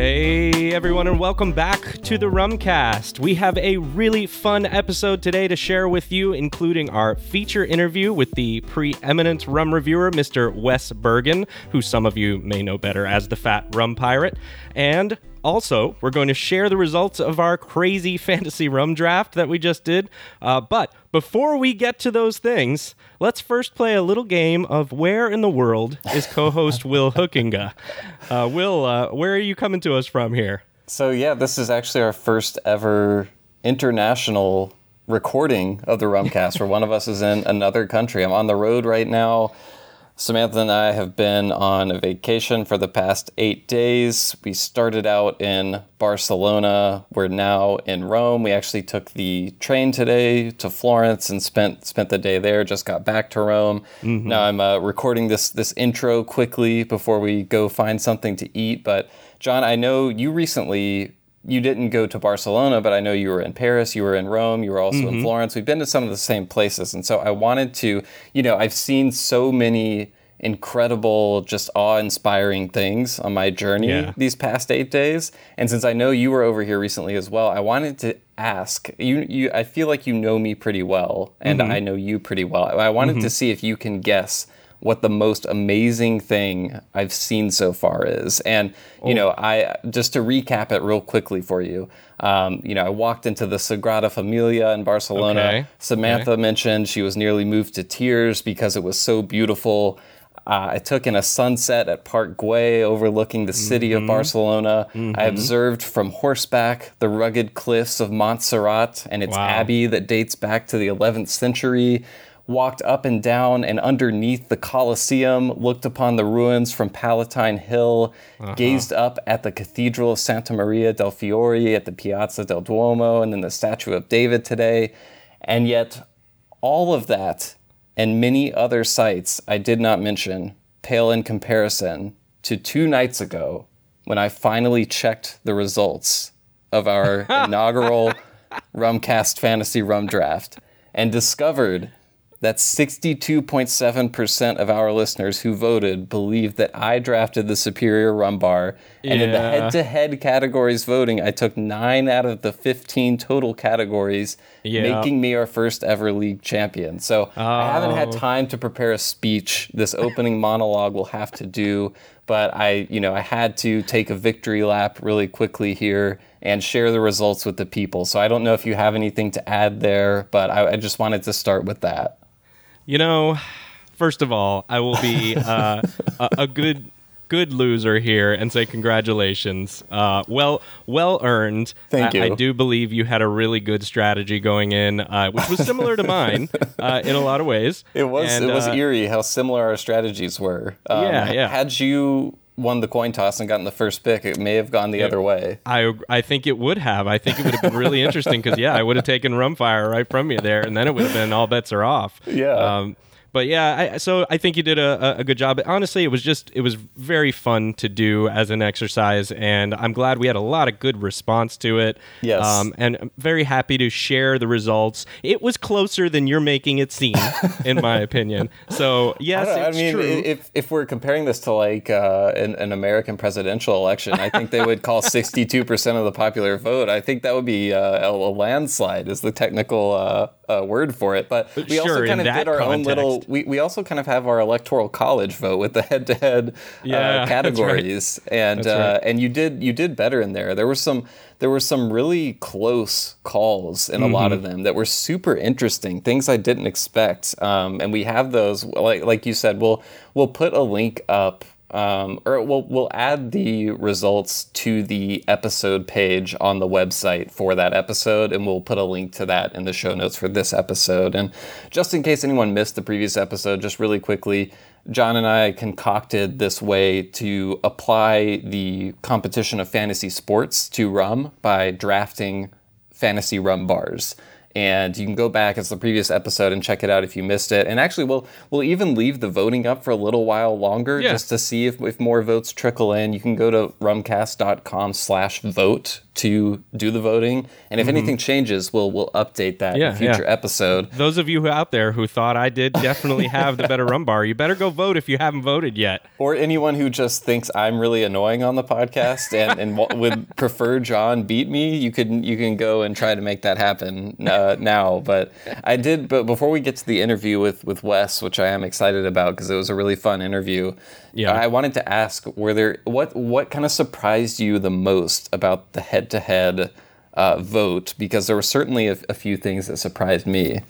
Hey everyone, and welcome back to the Rumcast. We have a really fun episode today to share with you, including our feature interview with the preeminent rum reviewer, Mr. Wes Burgin, who some of you may know better as the Fat Rum Pirate, and also, we're going to share the results of our crazy fantasy rum draft that we just did. Uh, but before we get to those things, let's first play a little game of Where in the World is co host Will Hoekenga? Uh, Will, uh, where are you coming to us from here? So, yeah, this is actually our first ever international recording of the Rumcast where one of us is in another country. I'm on the road right now. Samantha and I have been on a vacation for the past eight days. We started out in Barcelona. We're now in Rome. We actually took the train today to Florence and spent spent the day there. Just got back to Rome. Mm-hmm. Now I'm uh, recording this this intro quickly before we go find something to eat. But John, I know you recently you didn't go to Barcelona, but I know you were in Paris, you were in Rome, you were also mm-hmm. in Florence. We've been to some of the same places. And so I wanted to, you know, I've seen so many incredible, just awe inspiring things on my journey yeah. these past eight days. And since I know you were over here recently as well, I wanted to ask you, you I feel like you know me pretty well, and mm-hmm. I know you pretty well. I wanted mm-hmm. to see if you can guess what the most amazing thing I've seen so far is. And you oh. know, I just to recap it real quickly for you. Um, you know, I walked into the Sagrada Familia in Barcelona. Okay. Samantha okay. mentioned she was nearly moved to tears because it was so beautiful. Uh, I took in a sunset at Park Güell overlooking the city mm-hmm. of Barcelona. Mm-hmm. I observed from horseback the rugged cliffs of Montserrat and its wow. abbey that dates back to the 11th century walked up and down and underneath the Colosseum, looked upon the ruins from Palatine Hill, uh-huh. gazed up at the Cathedral of Santa Maria del Fiore, at the Piazza del Duomo, and then the Statue of David today. And yet, all of that and many other sites I did not mention pale in comparison to two nights ago when I finally checked the results of our inaugural Rumcast Fantasy Rum Draft and discovered that 62.7% of our listeners who voted believed that I drafted the superior rum bar. And yeah. in the head to head categories voting, I took nine out of the 15 total categories, yeah. making me our first ever league champion. So oh. I haven't had oh. time to prepare a speech. This opening monologue will have to do. But I, you know, I had to take a victory lap really quickly here and share the results with the people. So I don't know if you have anything to add there, but I, I just wanted to start with that. You know, first of all, I will be uh, a, a, good good loser here and say congratulations. Uh, well, well earned. Thank you. I, I, do believe you had a really good strategy going in, uh, which was similar to mine uh, in a lot of ways. It was. And, it was uh, eerie how similar our strategies were. Um, yeah, yeah. Had you won the coin toss and gotten the first pick, it may have gone the other way. I I think it would have. I think it would have been really interesting because yeah, I would have taken Rumfire right from you there, and then it would have been all bets are off. Yeah. Um, but yeah, I, so I think you did a, a good job. Honestly, it was just it was very fun to do as an exercise, and I'm glad we had a lot of good response to it. Yes, um, and I'm very happy to share the results. It was closer than you're making it seem, in my opinion. So yes, I, I mean, true. if if we're comparing this to like uh, an, an, American presidential election, I think they would call 62 percent of the popular vote. I think that would be uh, a, a landslide, is the technical uh, uh word for it. But we sure, also kind of did our context. own little we, we also kind of have our electoral college vote with the head to head categories, right. and uh, right. and you did you did better in there. There were some there were some really close calls in mm-hmm. a lot of them that were super interesting, things I didn't expect. Um, and we have those like like you said, we'll we'll put a link up um, or we'll we'll add the results to the episode page on the website for that episode, and we'll put a link to that in the show notes for this episode. And just in case anyone missed the previous episode, just really quickly, John and I concocted this way to apply the competition of fantasy sports to rum by drafting fantasy rum bars and you can go back as the previous episode and check it out if you missed it. And actually, we'll we'll even leave the voting up for a little while longer yeah. just to see if, if more votes trickle in. You can go to rumcast.com slash vote to do the voting, and if anything changes, we'll we'll update that Mm-hmm. Yeah, in a future yeah. episode. Those of you who out there who thought I did definitely have the better rum bar, you better go vote if you haven't voted yet. Or anyone who just thinks I'm really annoying on the podcast and, and would prefer John beat me, you can you can go and try to make that happen uh, now. But I did. But before we get to the interview with with Wes, which I am excited about because it was a really fun interview. Yeah. I wanted to ask: Were there what what kind of surprised you the most about the head to head vote? Because there were certainly a, a few things that surprised me.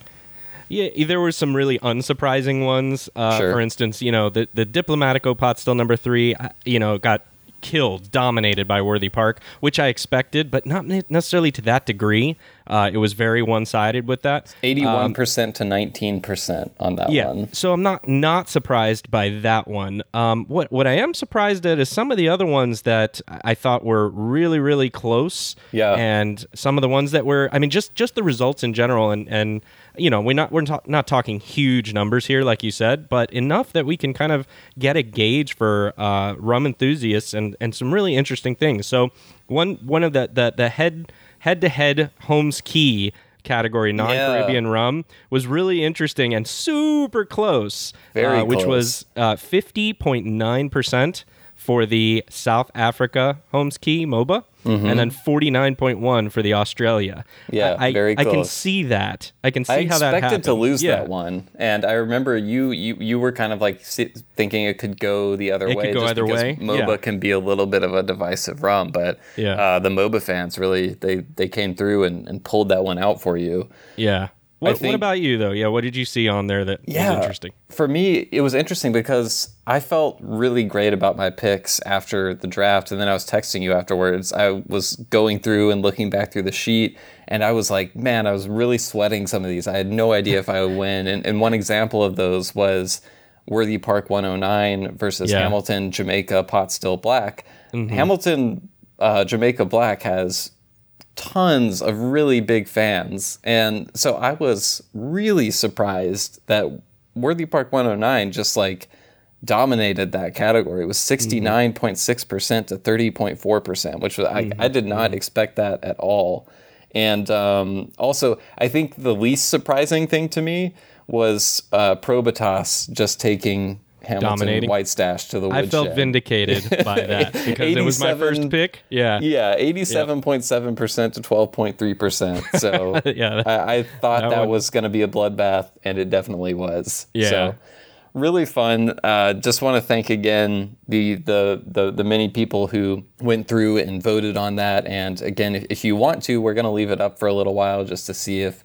Yeah, there were some really unsurprising ones. Uh, Sure. For instance, you know, the, the Diplomatico pot still number three, uh, you know, got killed, dominated by Worthy Park, which I expected, but not necessarily to that degree. Uh, it was very one sided with that. Eighty-one percent to nineteen percent on that Yeah, one. so I'm not not surprised by that one. Um, what what I am surprised at is some of the other ones that I thought were really really close. Yeah. and some of the ones that were, I mean, just just the results in general, and and you know, we're not we're ta- not talking huge numbers here, like you said, but enough that we can kind of get a gauge for uh, rum enthusiasts and and some really interesting things. So one one of the the the head head to head Holmes Cay category non Caribbean rum was really interesting and super close. Very uh, which close. was uh, 50.9% for the South Africa Holmes Cay Mhoba and then 49.1 for the Australia. Mm-hmm. Yeah, I, I- very I can see that. I can see I how that happened. I expected to lose yeah. that one, and I remember you you you were kind of like thinking it could go the other It way. could go just either because way, Mhoba yeah. can be a little bit of a divisive rum, but Yeah. uh, the Mhoba fans really they they came through and, and pulled that one out for you. Yeah. What, think- what about you though? Yeah, what did you see on there that was interesting? For me, it was interesting because I felt really great about my picks after the draft, and then I was texting you afterwards. I was going through and looking back through the sheet, and I was like, man, I was really sweating some of these. I had no idea if I would win. And, and one example of those was Worthy Park 109 versus Yeah. Mm-hmm. Hamilton Jamaica Pot Still Black. Hamilton uh, Jamaica Black has tons of really big fans. And so I was really surprised that Worthy Park 109 just like dominated that category. It was 69.6% to 30.4%, which was, I, I did not expect that at all. And um, also, I think the least surprising thing to me was uh, Probitas just taking Hamilton Dominating. White Stash to the woodshed. I felt vindicated by that because it was my first pick. Yeah. Yeah, eighty-seven point seven percent to twelve point three percent. So Yeah. I, I thought That that, one- was going to be a bloodbath, and it definitely was. Yeah. So really fun. Uh, just want to thank again the, the the the many people who went through and voted on that. And again, if, if you want to, we're going to leave it up for a little while just to see if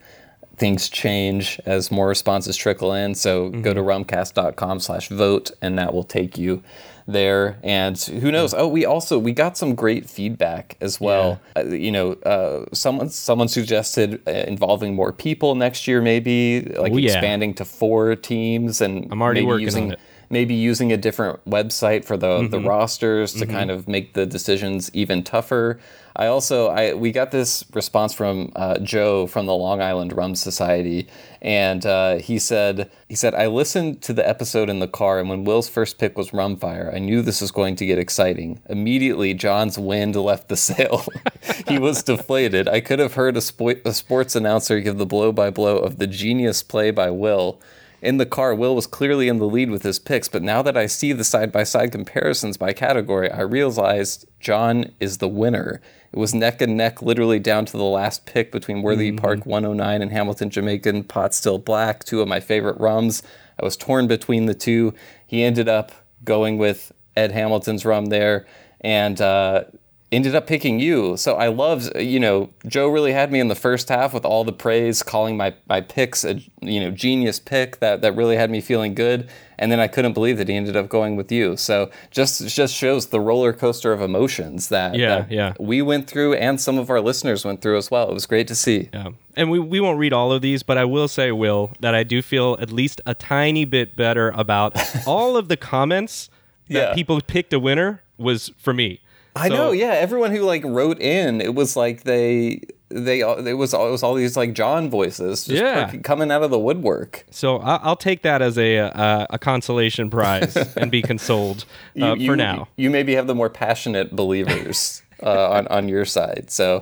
things change as more responses trickle in. So go to Mm-hmm. rumcast.com slash vote and that will take you there. And who knows? Oh, we also, we got some great feedback as well. Uh, you know, uh, someone, someone suggested uh, involving more people next year, maybe like Oh, yeah. expanding to four teams and I'm already maybe working using, on it. maybe using a different website for the, the Mm-hmm. rosters to kind of make the decisions even tougher. I also I we got this response from uh, Joe from the Long Island Rum Society, and uh, he said he said I listened to the episode in the car, and when Will's first pick was Rumfire, I knew this was going to get exciting. Immediately, John's wind left the sail. he was deflated. I could have heard a, spo- a sports announcer give the blow by blow of the genius play by Will. In the car, Will was clearly in the lead with his picks, but now that I see the side by side comparisons by category, I realized John is the winner. It was neck and neck, literally down to the last pick between Worthy Park 109 and Hamilton Jamaican Pot Still Black, two of my favorite rums. I was torn between the two. He ended up going with Ed Hamilton's rum there, and uh, ended up picking you. So I loved, you know, Joe really had me in the first half with all the praise, calling my my picks a you know genius pick that that really had me feeling good. And then I couldn't believe that he ended up going with you. So just just shows the roller coaster of emotions that, Yeah, that yeah. we went through and some of our listeners went through as well. It was great to see. Yeah. And we, we won't read all of these, but I will say, Will, that I do feel at least a tiny bit better about all of the comments that Yeah. people picked a winner was for me. I So- know, yeah. Everyone who like wrote in, it was like they they it was all- it was all these like John voices just Yeah. coming out of the woodwork. So I- I'll take that as a a, a consolation prize and be consoled uh, You- for now. You maybe have the more passionate believers. uh, on on your side. So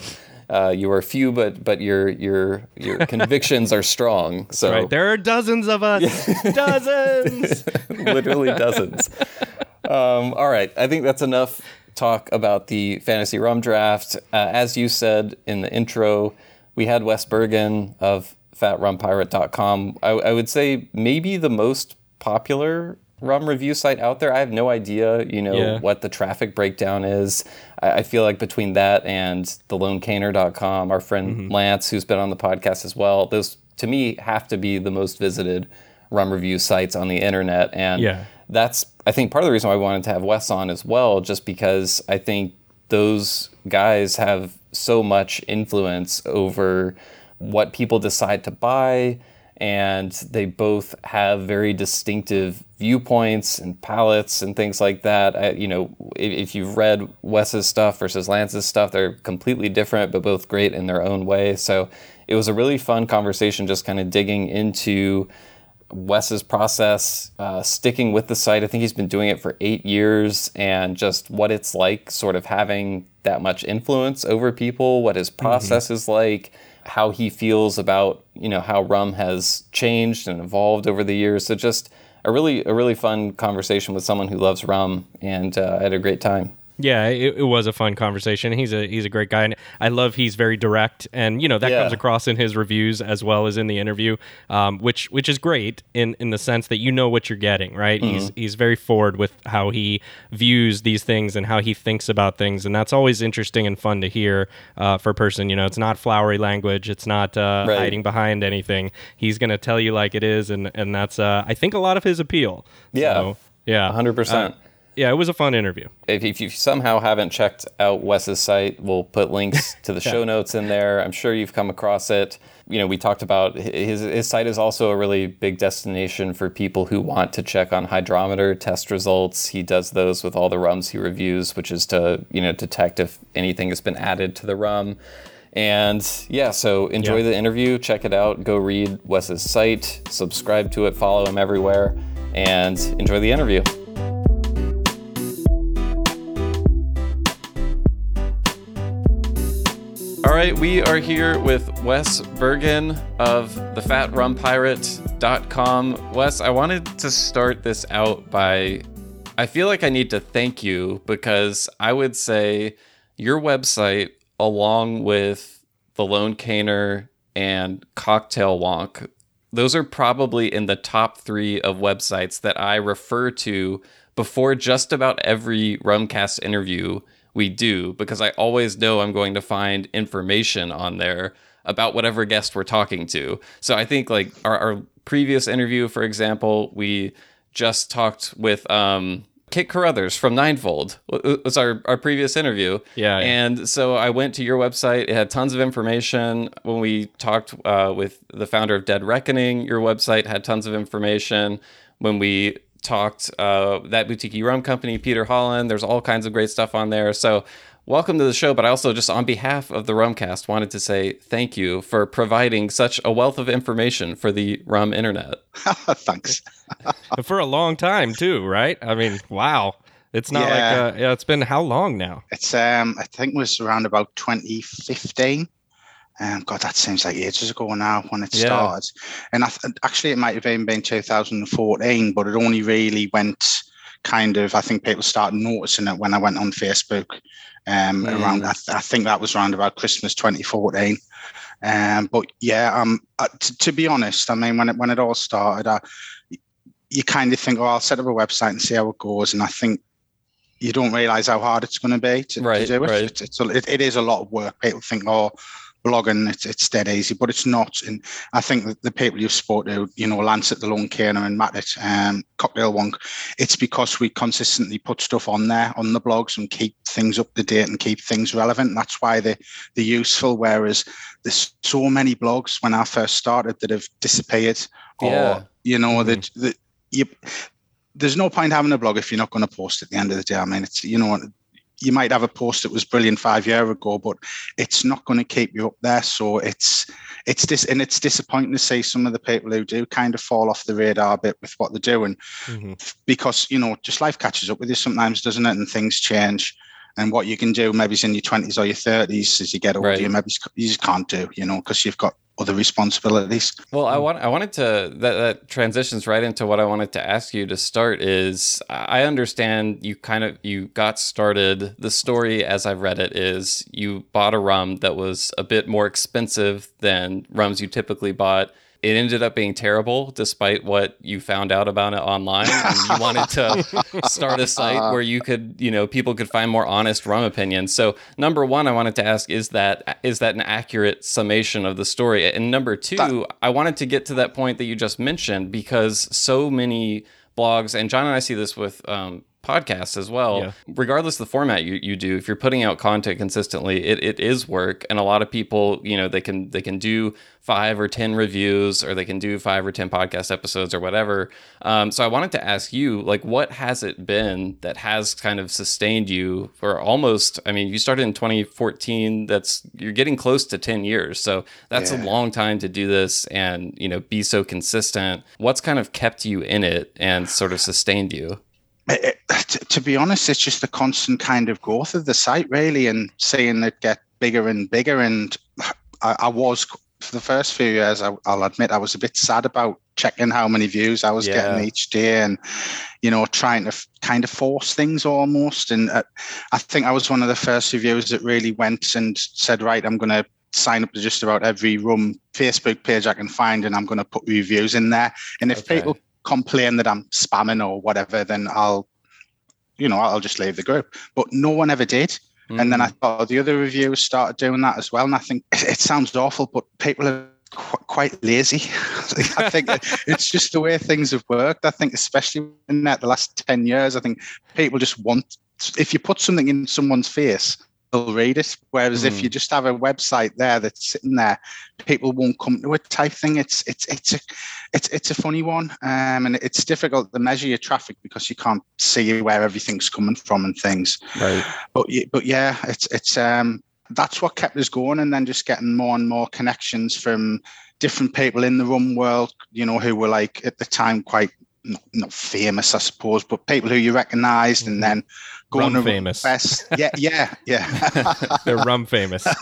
uh, you are few, but but your your your convictions are strong. So right. there are dozens of us, dozens, literally dozens. Um, all right, I think that's enough talk about the fantasy rum draft. Uh, as you said in the intro, we had Wes Burgin of FatRumPirate.com. I, I would say maybe the most popular rum review site out there. I have no idea, you know, yeah. what the traffic breakdown is. I, I, feel like between that and the thelonecaner.com, our friend mm-hmm. Lance, who's been on the podcast as well, those to me have to be the most visited rum review sites on the internet. And yeah. That's, I think, part of the reason why I wanted to have Wes on as well, just because I think those guys have so much influence over what people decide to buy and they both have very distinctive viewpoints and palettes and things like that. I, you know, if, if, you've read Wes's stuff versus Lance's stuff, they're completely different, but both great in their own way. So it was a really fun conversation, just kind of digging into Wes's process, uh, sticking with the site. I think he's been doing it for eight years, and just what it's like, sort of having that much influence over people, what his mm-hmm. process mm-hmm. is like how he feels about you know how rum has changed and evolved over the years. So just a really a really fun conversation with someone who loves rum, and uh, I had a great time. Yeah, it, it, was a fun conversation. He's a he's a great guy, and I love he's very direct, and you know that yeah. comes across in his reviews as well as in the interview, um, which which is great in in the sense that you know what you're getting, right? Mm-hmm. He's he's very forward with how he views these things and how he thinks about things, and that's always interesting and fun to hear uh, for a person. You know, it's not flowery language, it's not uh, right. hiding behind anything. He's going to tell you like it is, and and that's uh, I think a lot of his appeal. Yeah, so, yeah, hundred percent. Yeah, it was a fun interview. If, if you somehow haven't checked out Wes's site, we'll put links to the yeah. show notes in there. I'm sure you've come across it. You know, we talked about his his site is also a really big destination for people who want to check on hydrometer test results. He does those with all the rums he reviews, which is to you know detect if anything has been added to the rum. And yeah, so enjoy yeah. the interview. Check it out. Go read Wes's site. Subscribe to it. Follow him everywhere, and enjoy the interview. All right, we are here with Wes Burgin of thefatrumpirate.com. Wes, I wanted to start this out by I feel like I need to thank you because I would say your website, along with the Lone Caner and Cocktail Wonk, those are probably in the top three of websites that I refer to before just about every Rumcast interview we do because I always know I'm going to find information on there about whatever guest we're talking to. So I think like our, our previous interview, for example, we just talked with um, Kit Carruthers from Ninefold. It was our, our previous interview. Yeah, yeah, And so I went to your website. It had tons of information. When we talked uh, with the founder of Dead Reckoning, your website had tons of information. When we talked uh, that boutique rum company, Peter Holland. There's all kinds of great stuff on there. So welcome to the show. But I also just on behalf of the Rumcast wanted to say thank you for providing such a wealth of information for the rum internet. Thanks. for a long time too, right? I mean, wow. It's not yeah. like uh, yeah, it's been how long now? It's um I think it was around about 2015. Um, God, that seems like ages ago now when it yeah. started. And I th- actually, it might have even been 2014, but it only really went kind of. I think people started noticing it when I went on Facebook. Um, mm. around, I, th- I, think that was around about Christmas 2014. Um, but yeah, um, uh, t- to be honest, I mean, when it when it all started, I, you kind of think, oh, I'll set up a website and see how it goes. And I think you don't realize how hard it's going to be to, right, to do it. Right. It's, it's, it, it is a lot of work. People think, oh, blogging, it's, it's dead easy, but it's not. And I think that the people you've spoke to, you know, Lance at the Lone Caner and Matt at um, Cocktail Wonk, it's because we consistently put stuff on there on the blogs and keep things up to date and keep things relevant. That's why they, they're useful. Whereas there's so many blogs when I first started that have disappeared or, yeah. you know, mm-hmm. that, that you, there's no point having a blog if you're not going to post at the end of the day. I mean, it's, you know, you might have a post that was brilliant five years ago, but it's not going to keep you up there. So it's it's this and it's disappointing to see some of the people who do kind of fall off the radar a bit with what they're doing, mm-hmm. because you know just life catches up with you sometimes, doesn't it? And things change. And what you can do maybe it's in your 20s or your 30s as you get older, right. you maybe you just can't do, you know, because you've got other responsibilities. Well, I want I wanted to that, that transitions right into what I wanted to ask you to start is I understand you kind of you got started the story as I've read it is you bought a rum that was a bit more expensive than rums you typically bought it ended up being terrible despite what you found out about it online. And you wanted to start a site uh-huh. where you could you know people could find more honest rum opinions. So number one i wanted to ask is that is that an accurate summation of the story? And number two that- i wanted to get to that point that you just mentioned because so many blogs and john and i see this with um, podcasts as well. Yeah. Regardless of the format you, you do, if you're putting out content consistently, it, it is work. And a lot of people, you know, they can they can do five or ten reviews or they can do five or ten podcast episodes or whatever. Um, so I wanted to ask you, like, what has it been that has kind of sustained you for almost? I mean, you started in 2014. That's you're getting close to 10 years. So that's yeah. a long time to do this and you know be so consistent. What's kind of kept you in it and sort of sustained you? It, to be honest, it's just the constant kind of growth of the site, really, and seeing it get bigger and bigger. And I, I was for the first few years, I, will admit, I was a bit sad about checking how many views I was yeah. getting each day, and you know, trying to f- kind of force things almost. And uh, I think I was one of the first reviewers that really went and said, "Right, I'm going to." sign up to just about every room Facebook page I can find, and I'm going to put reviews in there. And if okay. people complain that I'm spamming or whatever, then I'll you know, I'll just leave the group. But no one ever did. Mm. And then I mm. thought the other reviewers started doing that as well. And I think it sounds awful, but people are qu- quite lazy. I think it's just the way things have worked. I think, especially in that the last 10 years, I think people just want, if you put something in someone's face, read it. Whereas mm. if you just have a website there that's sitting there, people won't come to it type thing. It's it's it's a it's it's a funny one, um, and it's difficult to measure your traffic because you can't see where everything's coming from and things. Right. But but yeah, it's it's um that's what kept us going, and then just getting more and more connections from different people in the rum world, you know, who were like at the time quite not, not famous, I suppose, but people who you recognised, and mm-hmm. then going rum famous. Fest. Yeah, yeah, yeah. They're rum famous.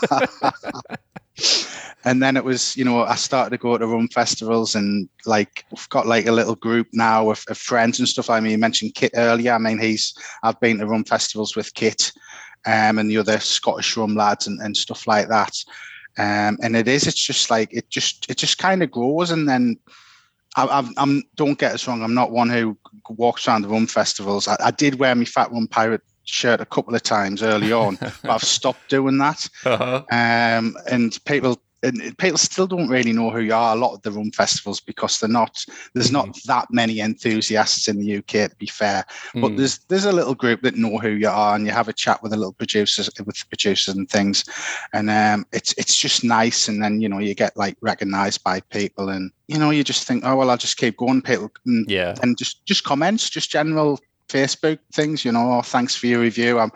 and then it was, you know, I started to go to rum festivals, and like we've got like a little group now of, of friends and stuff. I mean, you mentioned Kit earlier. I mean, he's I've been to rum festivals with Kit, um, and the other Scottish rum lads and, and stuff like that. Um, and it is, it's just like it just it just kind of grows, and then I, am don't get us wrong. I'm not one who walks around the rum festivals. I, I, did wear my Fat Rum Pirate shirt a couple of times early on, but I've stopped doing that. Uh-huh. Um, and people and people still don't really know who you are a lot of the rum festivals because they're not there's mm. not that many enthusiasts in the UK to be fair but mm. there's there's a little group that know who you are and you have a chat with a little producers with the producers and things and um, it's it's just nice and then you know you get like recognized by people and you know you just think oh well I'll just keep going people and, yeah and just just comments just general Facebook things, you know, oh, thanks for your review. I'm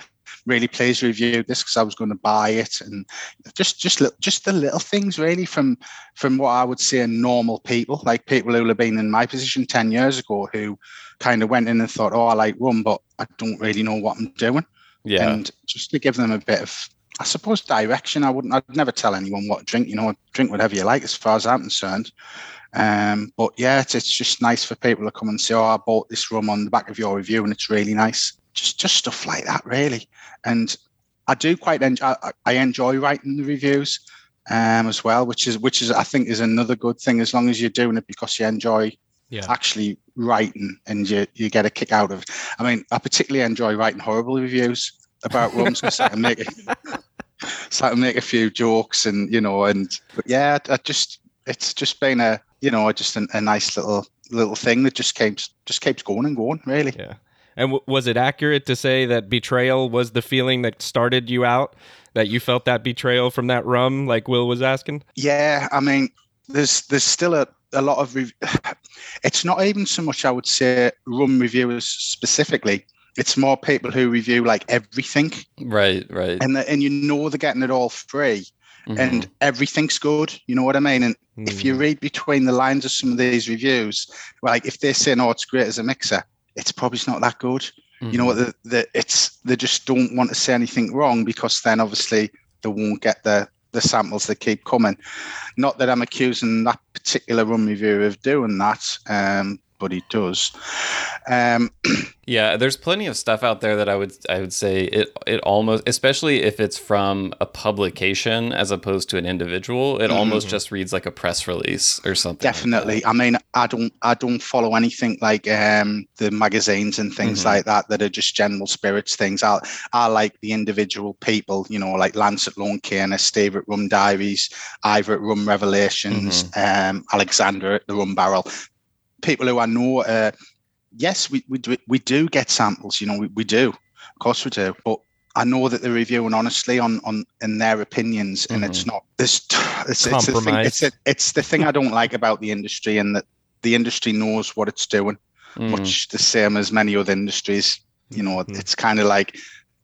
really pleased you reviewed this because I was going to buy it, and just just just the little things really from from what I would say normal people, like people who have been in my position ten years ago, who kind of went in and thought, oh, I like rum, but I don't really know what I'm doing. Yeah, and just to give them a bit of I suppose direction. I wouldn't. I'd never tell anyone what to drink. You know, drink whatever you like, as far as I'm concerned. Um, but yeah, it's, it's just nice for people to come and say, "Oh, I bought this rum on the back of your review, and it's really nice." Just just stuff like that, really. And I do quite enjoy. I enjoy writing the reviews um, as well, which is which is I think is another good thing as long as you're doing it because you enjoy yeah. actually writing and you you get a kick out of. It. I mean, I particularly enjoy writing horrible reviews about rums because I can make it. So I can make a few jokes and you know and but yeah, I just it's just been a you know just a, a nice little little thing that just keeps just keeps going and going really. Yeah. And w- was it accurate to say that betrayal was the feeling that started you out? That you felt that betrayal from that rum, like Will was asking? Yeah, I mean, there's there's still a, a lot of. Rev- it's not even so much I would say rum reviewers specifically. It's more people who review like everything. Right, right. And the, and you know they're getting it all free. Mm-hmm. and everything's good. You know what I mean? And mm. if you mm. read between the lines of some of these reviews, like if they're saying, "Oh, it's great as a mixer," it's probably not that good. Mm-hmm. You know what? Mm-hmm. The, the, it's they just don't want to say anything wrong because then obviously they won't get the the samples that keep coming. Not that I'm accusing that particular rum reviewer of doing that, um, but he does. Um, yeah, there's plenty of stuff out there that I would I would say it it almost especially if it's from a publication as opposed to an individual, it mm-hmm. almost just reads like a press release or something. Definitely. Like I mean, I don't I don't follow anything like um, the magazines and things mm-hmm. like that that are just general spirits things. I I like the individual people, you know, like Lance at Lone Caner, Steve at Rum Diaries, Ivor at Rum Revelations, mm-hmm. um, Alexander at the Rum Barrel people who I know, uh, yes, we, we do we do get samples. You know, we, we do, of course we do. But I know that they're reviewing honestly on on in their opinions, and mm-hmm. it's not this. It's, it's, the thing, it's, a, it's the thing I don't like about the industry, and that the industry knows what it's doing, mm. much the same as many other industries. You know, mm. it's kind of like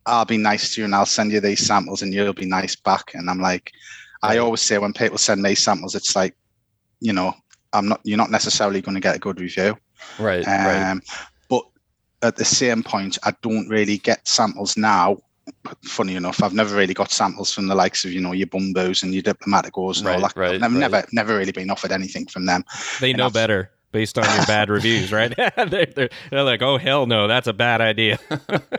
I'll be nice to you and I'll send you these samples, and you'll be nice back. And I'm like, I always say when people send me samples, it's like, you know, I'm not. You're not necessarily going to get a good review. Right. Um, right. But at the same point, I don't really get samples now. Funny enough, I've never really got samples from the likes of you know your Bumbos and your Diplomaticos and right, all that. Right, I've right. never never really been offered anything from them. They know better based on your bad reviews, right? they're, they're, they're, like, oh, hell no, that's a bad idea.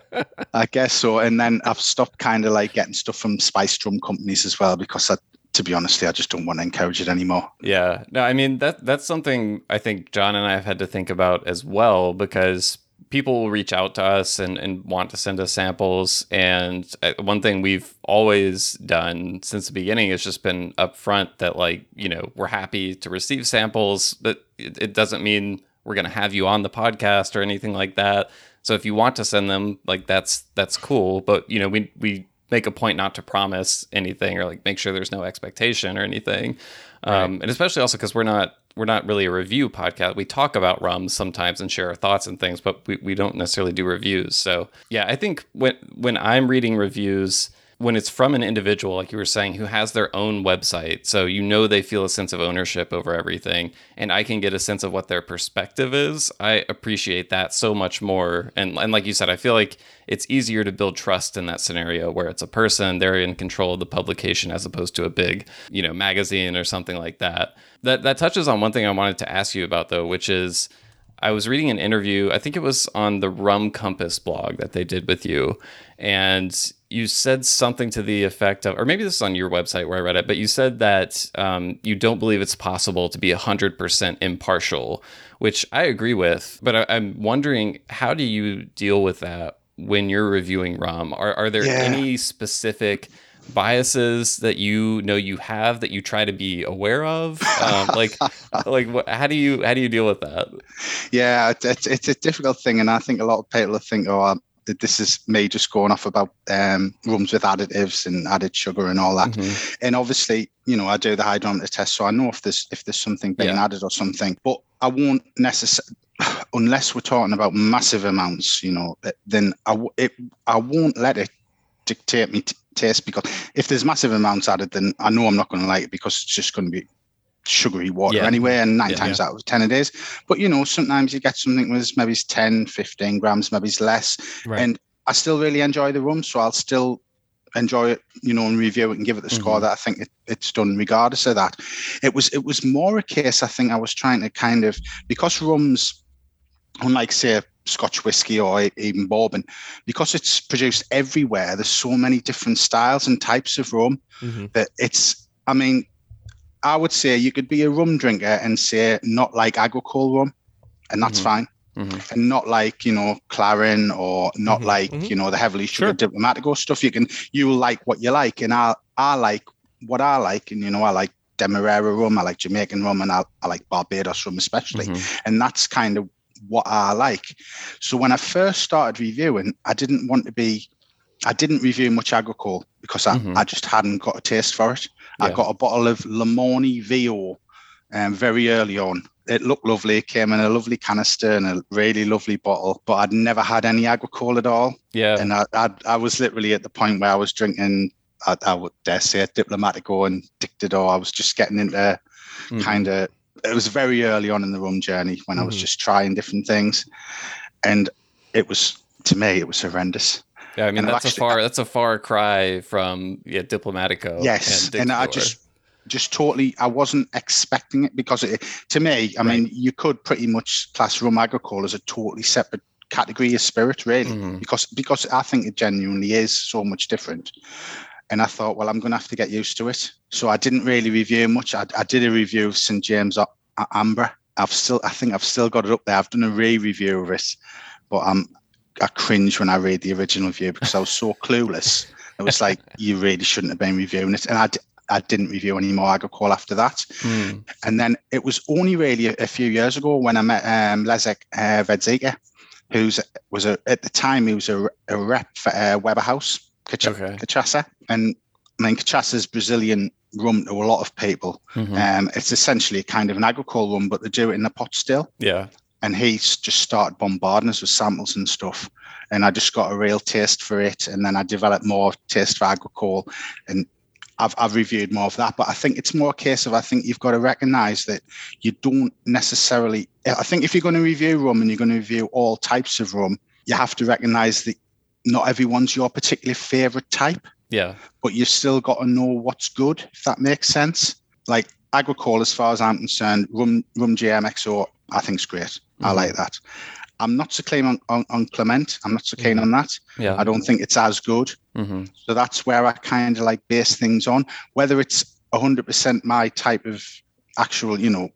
I guess so. And then I've stopped kind of like getting stuff from spice drum companies as well because I, to be honest, I just don't want to encourage it anymore. Yeah, no, I mean that that's something I think John and I have had to think about as well because people will reach out to us and, and want to send us samples. And uh, one thing we've always done since the beginning has just been upfront that like you know we're happy to receive samples, but it, it doesn't mean we're going to have you on the podcast or anything like that. So if you want to send them, like that's that's cool. But you know we we make a point not to promise anything or like make sure there's no expectation or anything. Right. Um, and especially also because we're not we're not really a review podcast. We talk about rums sometimes and share our thoughts and things, but we, we don't necessarily do reviews. So yeah, I think when when I'm reading reviews, when it's from an individual, like you were saying, who has their own website, so you know they feel a sense of ownership over everything, and I can get a sense of what their perspective is, I appreciate that so much more. And and like you said, I feel like it's easier to build trust in that scenario where it's a person, they're in control of the publication as opposed to a big, you know, magazine or something like that. That that touches on one thing I wanted to ask you about though, which is I was reading an interview, I think it was on the Rum Compass blog that they did with you. And you said something to the effect of, or maybe this is on your website where I read it, but you said that um, you don't believe it's possible to be 100% impartial, which I agree with. But I, am wondering, how do you deal with that when you're reviewing rum? Are, are there yeah. any specific biases that you know you have that you try to be aware of um, like like what, how do you how do you deal with that yeah it's, it's a difficult thing and i think a lot of people think oh this is me just going off about um, rums with additives and added sugar and all that. Mm-hmm. And obviously, you know, I do the hydrometer test, so I know if there's if there's something being yeah. added or something. But I won't necessarily, unless we're talking about massive amounts, you know, then I it, I won't let it dictate me t- taste because if there's massive amounts added, then I know I'm not going to like it because it's just going to be sugary water yeah. anyway, and nine yeah, times yeah. out of 10 it is. But, you know, sometimes you get something with maybe it's 10, 15 grams, maybe it's less. Right. And I still really enjoy the rum, so I'll still enjoy it, you know, and review it and give it the mm-hmm. score that I think it, it's done regardless of that. It was it was more a case, I think I was trying to kind of because rums, unlike say Scotch whiskey or even bourbon, because it's produced everywhere, there's so many different styles and types of rum mm-hmm. that it's I mean, I would say you could be a rum drinker and say not like agricole rum, and that's mm-hmm. fine. Mm-hmm. And not like you know clairin or not mm-hmm. like mm-hmm. you know the heavily sugared sure. Diplomatico stuff. You can you like what you like, and I I like what I like, and you know I like Demerara rum, I like Jamaican rum, and I, I like Barbados rum especially, mm-hmm. and that's kind of what I like. So when I first started reviewing, I didn't want to be I didn't review much agricole because I, mm-hmm. I just hadn't got a taste for it. Yeah. I got a bottle of La Mauny VO um, very early on. It looked lovely. It came in a lovely canister and a really lovely bottle, but I'd never had any agricole at all. Yeah. And I, I, I was literally at the point where I was drinking, I, I would dare say, a Diplomatico and Dictador. I was just getting into mm-hmm. kind of, it was very early on in the rum journey when mm-hmm. I was mm-hmm. just trying different things. And it was to me, it was horrendous. Yeah, I mean that's actually, a far that's a far cry from yeah Diplomatico. Yes, and, and I just just totally I wasn't expecting it because it, to me, I right. mean, you could pretty much class rum agricole as a totally separate category of spirit, really, mm-hmm. because because I think it genuinely is so much different. And I thought, well, I'm going to have to get used to it. So I didn't really review much. I, I did a review of St James Amber. I've still, I think I've still got it up there. I've done a re-review of it, but I'm, I cringe when I read the original review because I was so clueless. It was like you really shouldn't have been reviewing it, and I, I didn't review any more agricole after that. Mm. And then it was only really a, a, few years ago when I met um, Leszek uh, Wedzika, who's was a, at the time he was a, a rep for uh, Weber Haus Cacha- okay. And I mean Cachaça Brazilian rum to a lot of people. Mm-hmm. Um, it's essentially a kind of an agricole rum, but they do it in the pot still. Yeah. And he just started bombarding us with samples and stuff. And I just got a real taste for it. And then I developed more taste for agricole. And I've, I've reviewed more of that. But I think it's more a case of I think you've got to recognize that you don't necessarily. I think if you're going to review rum and you're going to review all types of rum, you have to recognize that not everyone's your particular favorite type. Yeah. But you've still got to know what's good, if that makes sense. Like agricole, as far as I'm concerned, rum rum J.M XO, I think is great. Mm-hmm. I like that. I'm not so keen on, on, on Clement. I'm not so keen mm-hmm. on that. Yeah. I don't think it's as good. Mm-hmm. So that's where I kind of like base things on. Whether it's 100% my type of actual, you know,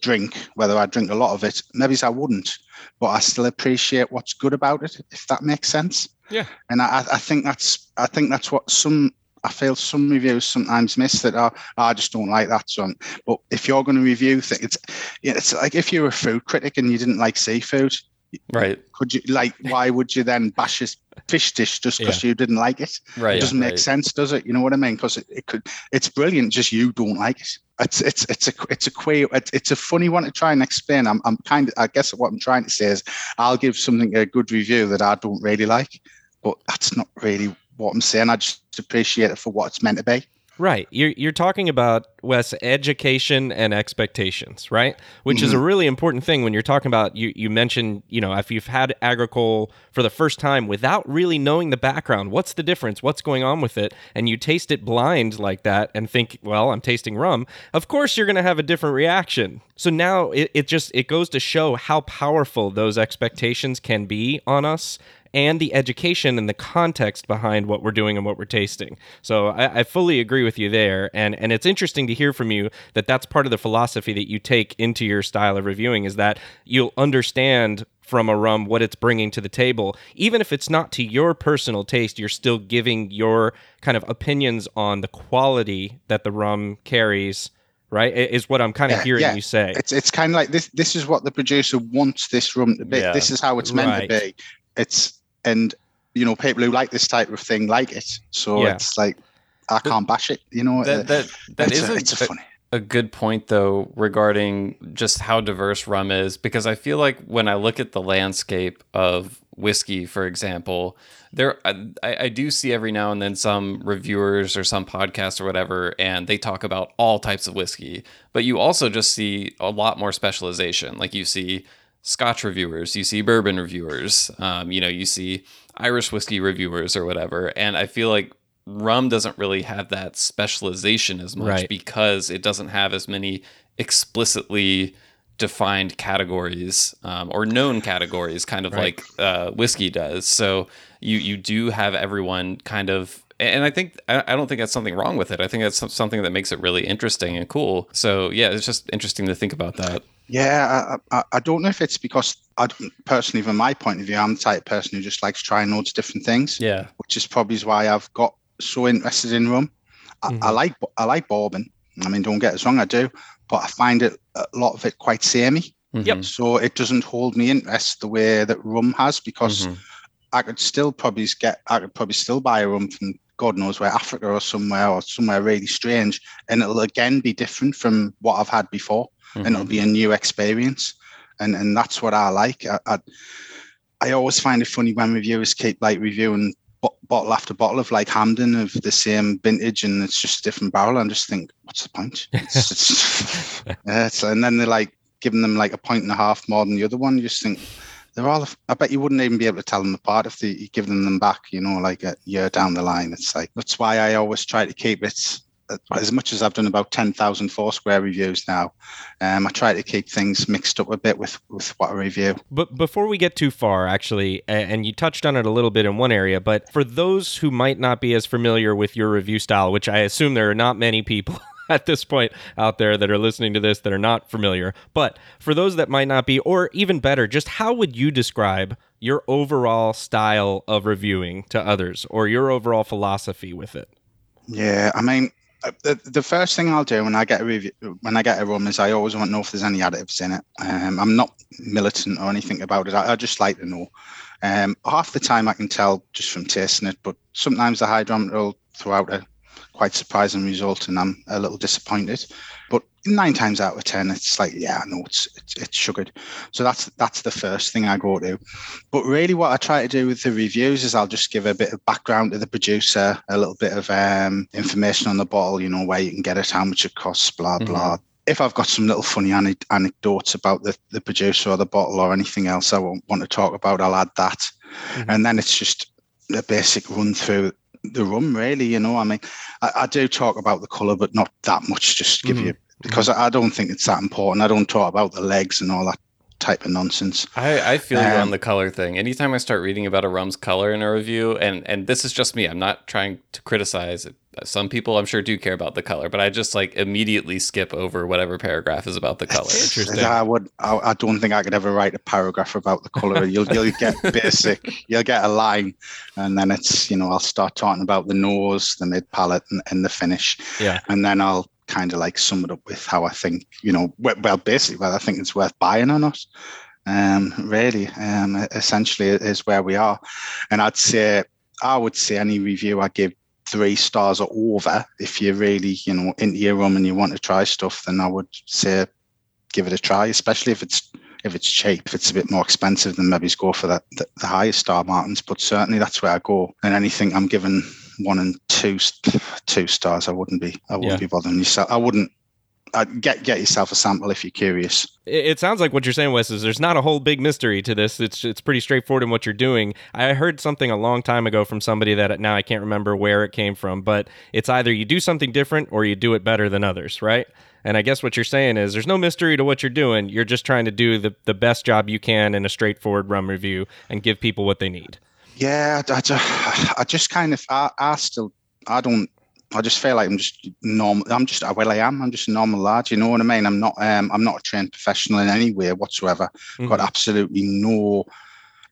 drink, whether I drink a lot of it, maybe I wouldn't, but I still appreciate what's good about it, if that makes sense. Yeah. And I, I think that's I think that's what some I feel some reviews sometimes miss that are oh, I just don't like that song. But if you're going to review things, it's it's like if you're a food critic and you didn't like seafood, right? Could you like why would you then bash a fish dish just because yeah. you didn't like it? Right. It doesn't yeah, make right. sense, does it? You know what I mean? Because it, it could it's brilliant, just you don't like it. It's it's it's a it's a queer it's a funny one to try and explain. I'm I'm kind of I guess what I'm trying to say is I'll give something a good review that I don't really like but that's not really what I'm saying. I just appreciate it for what it's meant to be. Right. You're, you're talking about, Wes, education and expectations, right? Which mm-hmm. is a mm-hmm. really important thing when you're talking about, you, you mentioned, you know, if you've had agricole for the first time without really knowing the background, what's the difference? What's going on with it? And you taste it blind like that and think, well, I'm tasting rum. Of course, you're going to have a different reaction. So now it, it just, it goes to show how powerful those expectations can be on us and the education and the context behind what we're doing and what we're tasting. So I, I, fully agree with you there, and and it's interesting to hear from you that that's part of the philosophy that you take into your style of reviewing is that you'll understand from a rum what it's bringing to the table even if it's not to your personal taste you're still giving your kind of opinions on the quality that the rum carries right is what i'm kind of yeah, hearing yeah. you say it's it's kind of like this this is what the producer wants this rum to be yeah. this is how it's meant right. to be it's and you know people who like this type of thing like it. So yeah. it's like I can't bash it. You know, that uh, that, that it's, a, it's a funny. A good point though regarding just how diverse rum is because I feel like when I look at the landscape of whiskey, for example, there I, I do see every now and then some reviewers or some podcasts or whatever, and they talk about all types of whiskey. But you also just see a lot more specialization. Like you see Scotch reviewers, you see bourbon reviewers, um, you know, you see Irish whiskey reviewers or whatever. And I feel like rum doesn't really have that specialization as much right. because it doesn't have as many explicitly defined categories um, or known categories, kind of right. like uh, whiskey does. So you you do have everyone kind of and I think I don't think that's something wrong with it. I think that's something that makes it really interesting and cool. So yeah, it's just interesting to think about that. Yeah, I, I, I don't know if it's because I personally, from my point of view, I'm the type of person who just likes trying loads of different things. Yeah, which is probably why I've got so interested in rum. I, mm-hmm. I like I like bourbon. I mean, don't get us wrong, I do, but I find it a lot of it quite samey. Mm-hmm. Yep. So it doesn't hold me interest the way that rum has because mm-hmm. I could still probably get I could probably still buy a rum from God knows where Africa or somewhere or somewhere really strange, and it'll again be different from what I've had before mm-hmm. and it'll be a new experience. And and that's what I like. I, I, I always find it funny when reviewers keep like reviewing bottle after bottle of like Hampden of the same vintage, and it's just a different barrel. I just think, what's the point? It's, it's, yeah, it's, and then they're like giving them like a point and a half more than the other one. You just think they're all. I bet you wouldn't even be able to tell them apart if you give them them back. You know, like a year down the line. It's like that's why I always try to keep it as much as I've done about 10,000 Foursquare reviews now, um, I try to keep things mixed up a bit with, with what I review. But before we get too far, actually, and you touched on it a little bit in one area, but for those who might not be as familiar with your review style, which I assume there are not many people at this point out there that are listening to this that are not familiar, but for those that might not be, or even better, just how would you describe your overall style of reviewing to others or your overall philosophy with it? Yeah, I mean, the, the first thing I'll do when I get a review, when I get a rum is I always want to know if there's any additives in it. Um, I'm not militant or anything about it. I, I just like to know. Um, half the time I can tell just from tasting it, but sometimes the hydrometer will throw out a quite surprising result, and I'm a little disappointed. But nine times out of ten, it's like, yeah, no, it's, it's it's sugared. So that's that's the first thing I go to. But really, what I try to do with the reviews is I'll just give a bit of background to the producer, a little bit of um, information on the bottle, you know, where you can get it, how much it costs, blah mm-hmm. blah. If I've got some little funny anecdotes about the, the producer or the bottle or anything else I won't want to talk about, I'll add that. Mm-hmm. And then it's just a basic run through the rum, really. You know, I mean, I, I do talk about the colour, but not that much. Just give mm-hmm. you because I don't think it's that important. I don't talk about the legs and all that type of nonsense. I, I feel um, you on the color thing. Anytime I start reading about a rum's color in a review, and and this is just me, I'm not trying to criticize. Some people I'm sure do care about the color, but I just like immediately skip over whatever paragraph is about the color. Interesting. I would. I, I, don't think I could ever write a paragraph about the color. You'll you'll get basic. You'll get a line, and then it's you know I'll start talking about the nose, the mid palate, and, and the finish. Yeah. And then I'll kind of like sum it up with how I think, you know, well, basically whether I think it's worth buying or not. Um, really, um, essentially is where we are. And I'd say, I would say any review I give three stars or over. If you're really, you know, into your room and you want to try stuff, then I would say give it a try, especially if it's if it's cheap. If it's a bit more expensive, then maybe go for that the, the highest star martins. But certainly that's where I go. And anything I'm given one and two two stars, I wouldn't be I wouldn't yeah. be bothering yourself. I wouldn't. I'd get get yourself a sample if you're curious. It sounds like what you're saying, Wes, is there's not a whole big mystery to this. It's it's pretty straightforward in what you're doing. I heard something a long time ago from somebody that now I can't remember where it came from, but it's either you do something different or you do it better than others, right? And I guess what you're saying is there's no mystery to what you're doing. You're just trying to do the, the best job you can in a straightforward rum review and give people what they need. Yeah, I, I, I just kind of, I, I still, I don't, I just feel like I'm just normal. I'm just well, I am. I'm just a normal lad. You know what I mean? I'm not. Um, I'm not a trained professional in any way whatsoever. Mm-hmm. Got absolutely no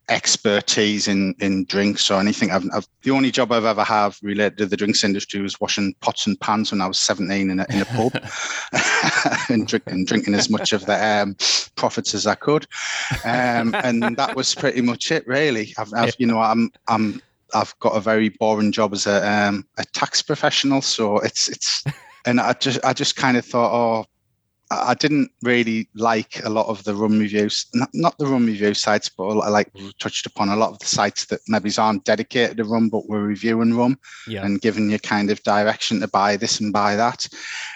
expertise in in drinks or anything. I've, I've, the only job I've ever had related to the drinks industry was washing pots and pans when I was 17 in a, in a pub and drinking drinking as much of the um, profits as I could, um, and that was pretty much it. Really, I've, I've you know I'm I'm I've got a very boring job as a um, a tax professional, so it's it's and I just I just kind of thought, oh, I didn't really like a lot of the rum reviews, not, not the rum review sites, but I like touched upon a lot of the sites that maybe aren't dedicated to rum, but we're reviewing rum yeah. and giving you kind of direction to buy this and buy that.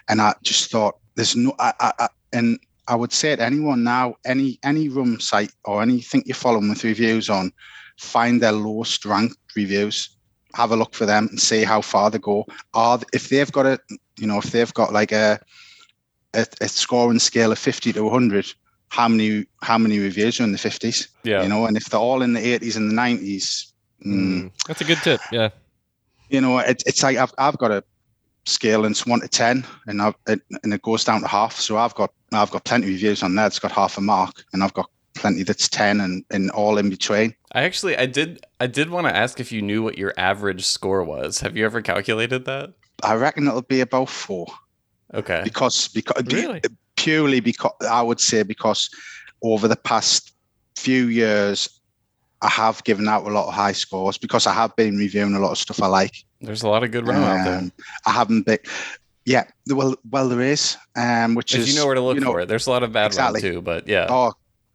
And I just thought there's no, I, I, I, and I would say to anyone now, any any rum site or anything you're following with reviews on, find their lowest ranked reviews, have a look for them and see how far they go. Are if they've got a, you know, if they've got like a a, a scoring scale of 50 to 100, how many how many reviews are in the 50s? Yeah. You know, and if they're all in the 80s and the 90s, mm, that's a good tip. Yeah. You know, it, it's like I've, I've got a scale and it's one to 10 and I've, it, and it goes down to half. So I've got I've got plenty of reviews on there. It's got half a mark and I've got plenty that's 10 and, and all in between. I actually I did I did want to ask if you knew what your average score was. Have you ever calculated that? I reckon it'll be about four. Okay. Because because really? purely because I would say because over the past few years I have given out a lot of high scores because I have been reviewing a lot of stuff I like. There's a lot of good rum um, out there. Um, I haven't been. Yeah, well, well, there is. Um, which if is you know where to look you know, for it. There's a lot of bad exactly. rum too, but yeah. Oh,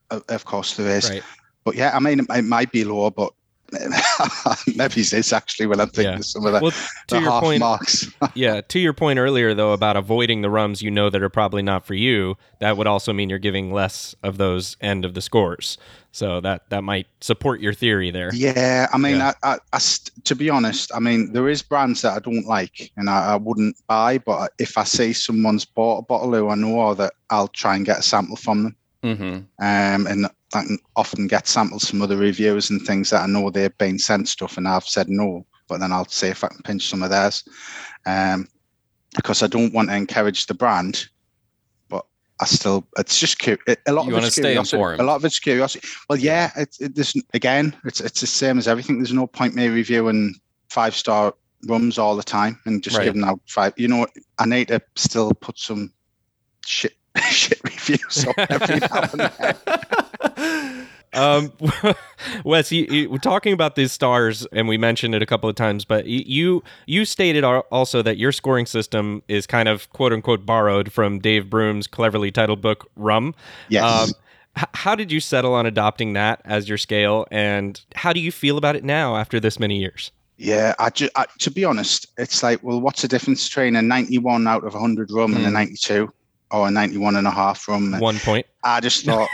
of course there is. Right. But yeah, I mean, it, it might be low, but maybe it's actually when I'm thinking Yeah. of some of the, Well, to the your half point, marks. yeah, to your point earlier though about avoiding the rums you know that are probably not for you, that would also mean you're giving less of those end of the scores. So that that might support your theory there. Yeah, I mean, Yeah. I, I, I to be honest, I mean, there is brands that I don't like and I, I wouldn't buy, but if I see someone's bought a bottle who I know or that I'll try and get a sample from them. hmm Um, and I can often get samples from other reviewers and things that I know they've been sent stuff and I've said no, but then I'll see if I can pinch some of theirs. Um, because I don't want to encourage the brand, but I still, it's just a lot You of it's curiosity. A lot of it's curiosity. Well, yeah, it's it, there's again, it's it's the same as everything. There's no point me reviewing five star rums all the time and just Right. giving out five. You know? I need to still put some shit shit reviews up every now and then. um, Wes, you, you, we're talking about these stars, and we mentioned it a couple of times, but you you stated also that your scoring system is kind of quote unquote borrowed from Dave Broom's cleverly titled book Rum. Yes. Um, h- how did you settle on adopting that as your scale, and how do you feel about it now after this many years? Yeah, I, ju- I to be honest, it's like, well, what's the difference between a 91 out of 100 rum and a Hmm. 92 or a 91 and a half rum? One point. I just thought,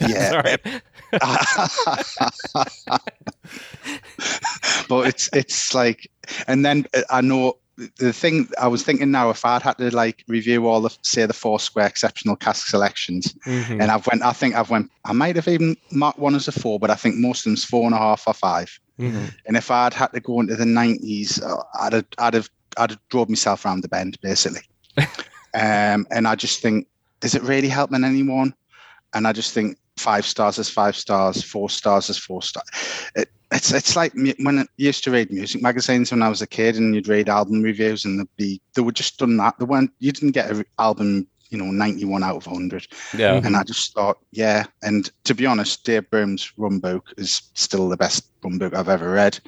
yeah. But it's it's like, and then uh, I know the thing I was thinking now, if I'd had to like review all the say the Foursquare exceptional cask selections, Mhm. and I've went, I think I've went, I might have even marked one as a four, but I think most of them's four and a half or five. Mhm. And if I'd had to go into the nineties, uh, I'd have, I'd have, I'd have drove myself around the bend basically. um, and I just think, is it really helping anyone? And I just think five stars is five stars, four stars is four stars. It, it's it's like when I used to read music magazines when I was a kid, and you'd read album reviews, and they'd be they were just done that. They weren't you didn't get an album, you know, ninety one out of hundred. Yeah. And I just thought, yeah. And to be honest, Dave Broom's rum book is still the best rum book I've ever read.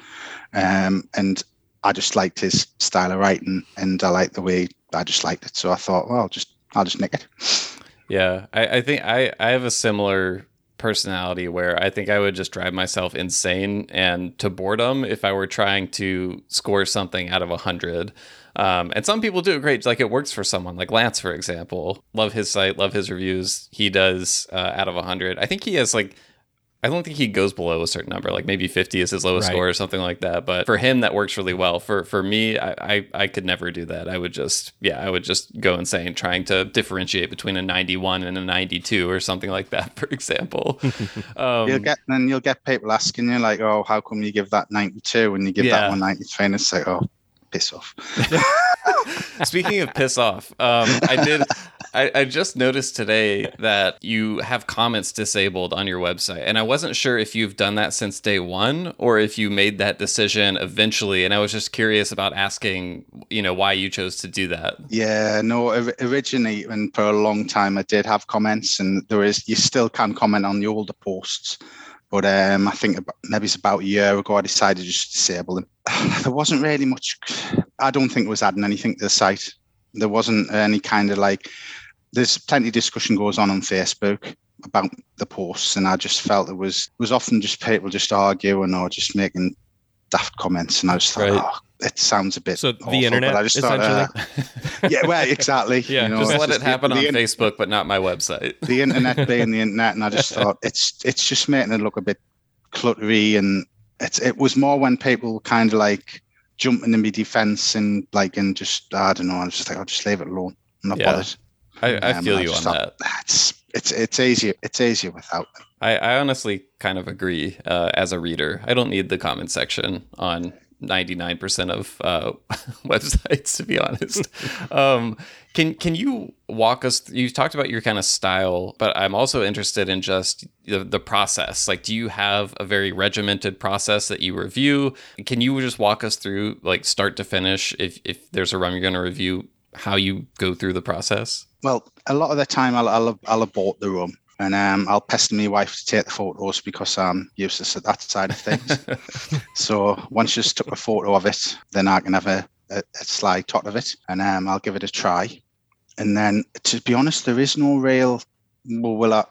Um, and I just liked his style of writing and I liked the way I just liked it. So I thought, well, I'll just I'll just nick it. Yeah, I, I think I, I have a similar personality where I think I would just drive myself insane and to boredom if I were trying to score something out of a hundred. Um, and some people do it great, like it works for someone, like Lance, for example. Love his site, love his reviews. He does uh, out of a hundred. I think he has like I don't think he goes below a certain number, like maybe 50 is his lowest Right. score or something like that. But for him, that works really well. For for me, I, I I could never do that. I would just yeah, I would just go insane trying to differentiate between a 91 and a 92 or something like that, for example. um, you'll get then you'll get people asking you like, oh, how come you give that ninety two and you give Yeah. that 93? And it's like, oh, piss off. Speaking of piss off, um, I did. I, I just noticed today that you have comments disabled on your website, and I wasn't sure if you've done that since day one or if you made that decision eventually. And I was just curious about asking, you know, why you chose to do that. Yeah, no. Originally, and for a long time, I did have comments, and there is you still can comment on the older posts. But um, I think about, maybe it's about a year ago, I decided to just disable them. There wasn't really much. I don't think it was adding anything to the site. There wasn't any kind of like. There's plenty of discussion goes on on Facebook about the posts, and I just felt it was was often just people just arguing or just making daft comments, and I just thought, Right. oh, it sounds a bit. So the internet, but I just thought, uh, yeah, well, exactly. Yeah, you know, just let it happen the, on in- Facebook, but not my website. The internet being the internet, and I just thought it's it's just making it look a bit cluttery, and it's it was more when people kind of like jumping in my defense and like and just I don't know. I was just like, I'll just leave it alone. I'm not Yeah. bothered. I, I Um, feel I you on thought, that. It's it's it's easier. It's easier without them. I, I honestly kind of agree uh, as a reader. I don't need the comment section on 99% of uh, websites, to be honest. um, can can you walk us? You talked about your kind of style, but I'm also interested in just the, the process. Like, do you have a very regimented process that you review? Can you just walk us through, like, start to finish, if, if there's a rum you're going to review, how you go through the process? Well, a lot of the time I'll I'll, I'll bought the room. And um, I'll pester my wife to take the photos because I'm useless at that side of things. So once she's took a photo of it, then I can have a, a, a slide tot of it and um, I'll give it a try. And then to be honest, there is no real well, well I,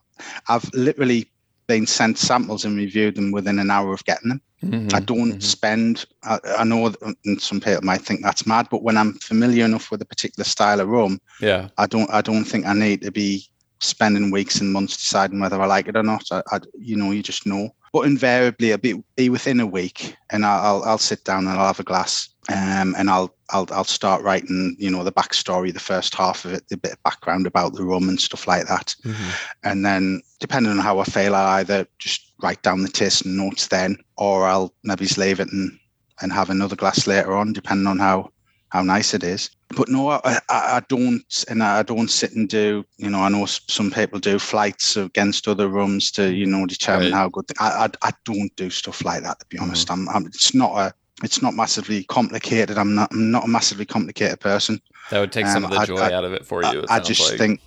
I've literally been sent samples and reviewed them within an hour of getting them. Mhm, I don't mhm. spend. I, I know, that, and some people might think that's mad, but when I'm familiar enough with a particular style of rum, Yeah. I don't. I don't think I need to be spending weeks and months deciding whether I like it or not. I, I you know, you just know. But invariably, it'll be, be within a week, and I'll, I'll I'll sit down and I'll have a glass, um, and I'll I'll I'll start writing, you know, the backstory, the first half of it, the bit of background about the rum and stuff like that. Mhm. And then, depending on how I feel, I'll either just write down the taste and notes then, or I'll maybe leave it and and have another glass later on, depending on how how nice it is. But no, I, I, I don't, and I don't sit and do. You know, I know some people do flights against other rums to you know determine Right. how good. I, I I don't do stuff like that. To be honest, I'm, I'm. It's not a. It's not massively complicated. I'm not. I'm not a massively complicated person. That would take some Um, of the joy I- out of it for you. I, it I just like. think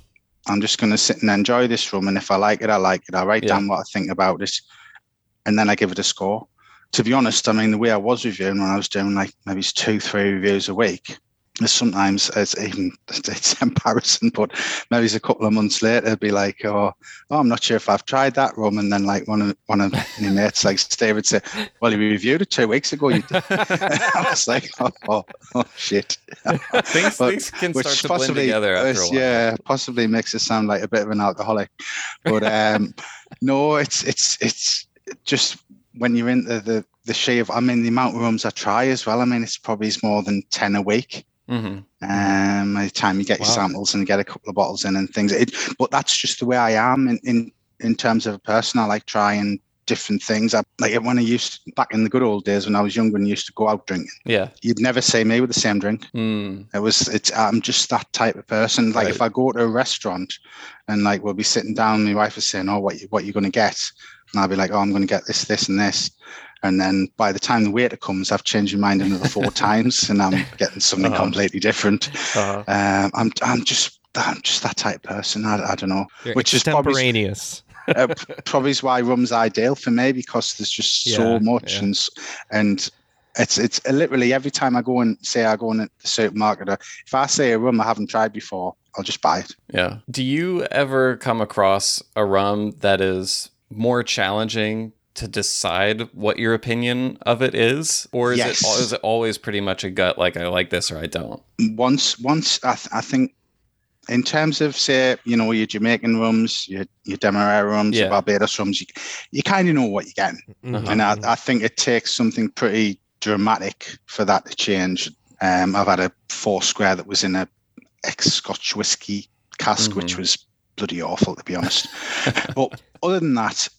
I'm just going to sit and enjoy this room, and if I like it, I like it. I write Yeah. down what I think about it, and then I give it a score. To be honest, I mean the way I was reviewing when I was doing like maybe it's two, three reviews a week. Sometimes it's even it's embarrassing, but maybe it's a couple of months later, it'd be like, oh, oh, I'm not sure if I've tried that rum, and then like one of one of my mates like Steve would say, well, you reviewed it two weeks ago. You did. I was like, oh, oh, oh shit. things, But- things can which start to blend possibly together after a while. yeah possibly makes it sound like a bit of an alcoholic but um no it's it's it's just when you're into the the shave i mean the amount of rums i try as well i mean it's probably more than 10 a week hmm um by the time you get your samples and get a couple of bottles in and things it but that's just the way i am in in, in terms of a person i like trying different things I, like when i used to, back in the good old days when i was younger and used to go out drinking Yeah. you'd never see me with the same drink Mm. it was it's I'm just that type of person. Like if I go to a restaurant and like we'll be sitting down, my wife is saying, Oh, what you what you gonna get? And I'll be like, Oh, I'm gonna get this, this, and this. And then by the time the waiter comes, I've changed my mind another four times and I'm getting something Uh-huh. completely different. Uh-huh. Um I'm I'm just I'm just that type of person. I, I don't know. You're Which is probably-. Uh, probably is why rum's ideal for me because there's just Yeah, so much yeah. and and it's it's literally every time I go and say I go in the supermarket, uh, if I say a rum I haven't tried before, I'll just buy it. Yeah. Do you ever come across a rum that is more challenging to decide what your opinion of it is, or is Yes. it it always pretty much a gut like I like this or I don't? Once once I, th- I think in terms of say you know your Jamaican rums, your your Demerara rums, your Barbados rums, you, you kind of know what you're getting. Mhm. and I, I think it takes something pretty dramatic for that to change. Um, I've had a Foursquare that was in a ex-Scotch whiskey cask, which Mhm. was bloody awful to be honest. but other than that,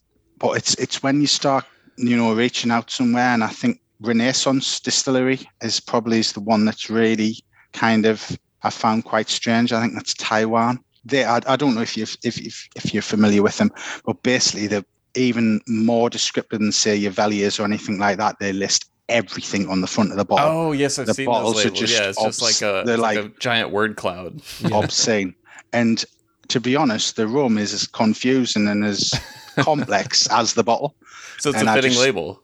but it's it's when you start, you know, reaching out somewhere, and I think Renaissance Distillery is probably is the one that's really kind of I found quite strange. I think that's Taiwan. They, I, I don't know if you if, if if you're familiar with them, but basically they're even more descriptive than say your Veliers or anything like that. They list everything on the front of the bottle. Oh yes, I've The seen bottles those are labels. just yeah, it's just like a, they're like, like- a giant word cloud. Yeah. obscene. And to be honest, the rum is as confusing and as complex as the bottle. So it's And a fitting just- label.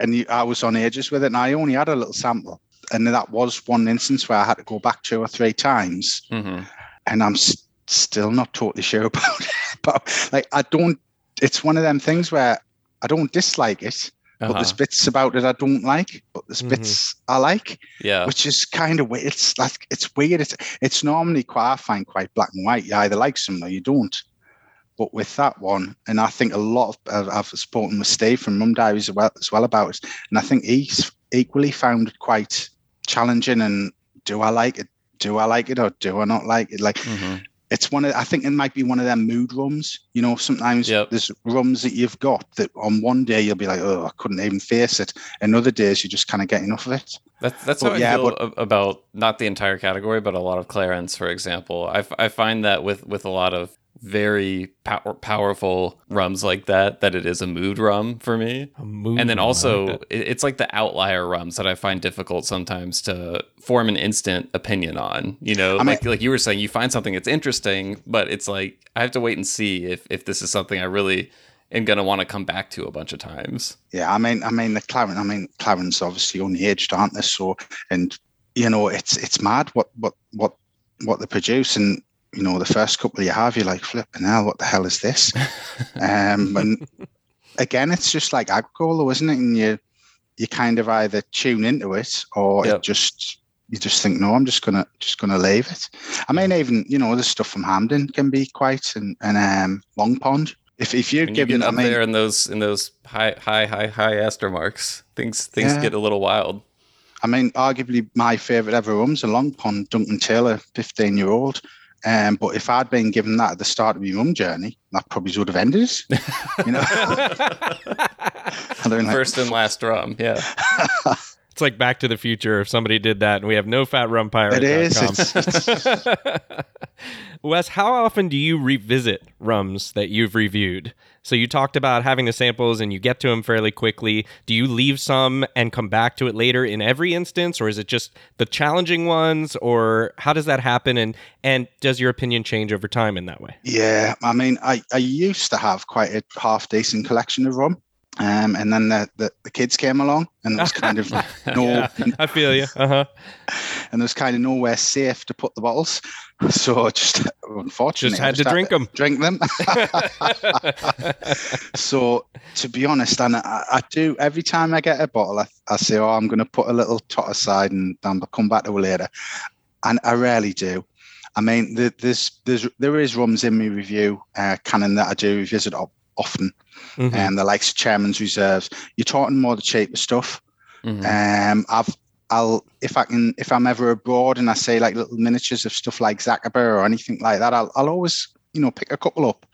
And you, I was on ages with it, and I only had a little sample. And that was one instance where I had to go back two or three times, hmm and I'm still not totally sure about it. But like, I don't. It's one of them things where I don't dislike it, but Uh-huh. there's bits about it I don't like, but there's Mhm. bits I like. Yeah. which is kind of weird. It's like it's weird. It's it's normally quite I find quite black and white. You either like something or you don't. But with that one, and I think a lot of I've- spoken with Steve from Rum Diaries as well, as well about it, and I think he's equally found it quite challenging. And do I like it? Do I like it or do I not like it? Like Mhm. it's one of I think it might be one of them mood rums. You know, sometimes Yep. there's rums that you've got that on one day you'll be like, oh, I couldn't even face it, and other days you just kind of get enough of it. That's that's Well, how I yeah, feel but- about not the entire category, but a lot of clairins, for example. I, f- I find that with with a lot of very power, powerful rums like that, that it is a mood rum for me. A mood and then also, like it's like the outlier rums that I find difficult sometimes to form an instant opinion on. You know, I mean- like like you were saying, you find something that's interesting, but it's like I have to wait and see if if this is something I really am gonna want to come back to a bunch of times. Yeah, I mean, I mean the clairins. I mean, clairins obviously only aged, aren't they? So, and you know, it's it's mad what what what what they produce, and you know, the first couple you have, you're like, flipping hell, what the hell is this? um, and again, it's just like though, isn't it? And you you kind of either tune into it or Yep. it just you just think, no, I'm just gonna just gonna leave it. I mean, even you know, the stuff from Hampden can be quite and and um, Long Pond. If if you're When you given, get I up mean, there in those in those high high high high ester marks, things things Yeah. get a little wild. I mean, arguably my favourite ever rum's a Long Pond Duncan Taylor, 15 year old. Um, but if I'd been given that at the start of my mum journey, that probably would have ended. You know, don't. First and last drum. yeah. It's like Back to the Future if somebody did that and we have no fat rum pirate. It is. It's, Wes, how often do you revisit rums that you've reviewed? So you talked about having the samples and you get to them fairly quickly. Do you leave some and come back to it later in every instance, or is it just the challenging ones, or how does that happen? And and does your opinion change over time in that way? yeah, I mean, I, I used to have quite a half decent collection of rum. Um, and then the, the, the kids came along and there was kind of no Yeah, I feel you. Uh huh. and there was kind of nowhere safe to put the bottles. So just unfortunately Just had to drink them. drink them. so to be honest, and I, I do every time I get a bottle, I, I say, "Oh, I'm going to put a little tot aside and then I'll come back to it later," and I rarely do. I mean, the, there's there's there is rums in my review uh, canon that I do revisit op- often, and the likes of Chairman's Reserves. You're talking more the cheaper stuff. Mhm. Um, I've I'll if I can if I'm ever abroad and I say like little miniatures of stuff like Zacapa or anything like that, I'll I'll always you know pick a couple up,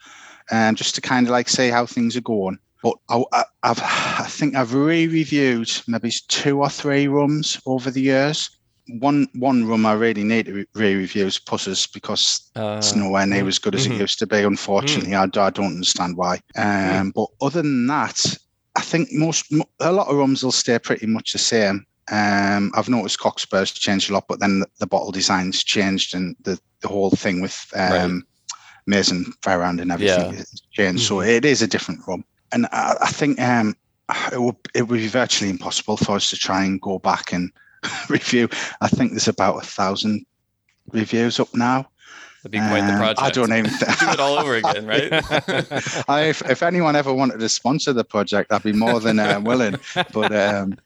um, just to kind of like say how things are going. But I, I've I think I've re-reviewed maybe two or three rums over the years. One one rum I really need to re- re-review is Pusser's because Uh, it's nowhere near mhm, as good as mhm. it used to be. Unfortunately, I, I don't understand why. Um, But other than that, I think most a lot of rums will stay pretty much the same. Um, I've noticed Cockspur's changed a lot, but then the, the bottle design's changed and the, the whole thing with um, Maison Ferrand and everything Yeah. has changed. So it is a different rum, and I, I think um, it would it would be virtually impossible for us to try and go back and review. I think there's about a thousand reviews up now. that'd be quite the Um, project. I don't even. do it all over again, right? I, if, if anyone ever wanted to sponsor the project, I'd be more than uh, willing. But um,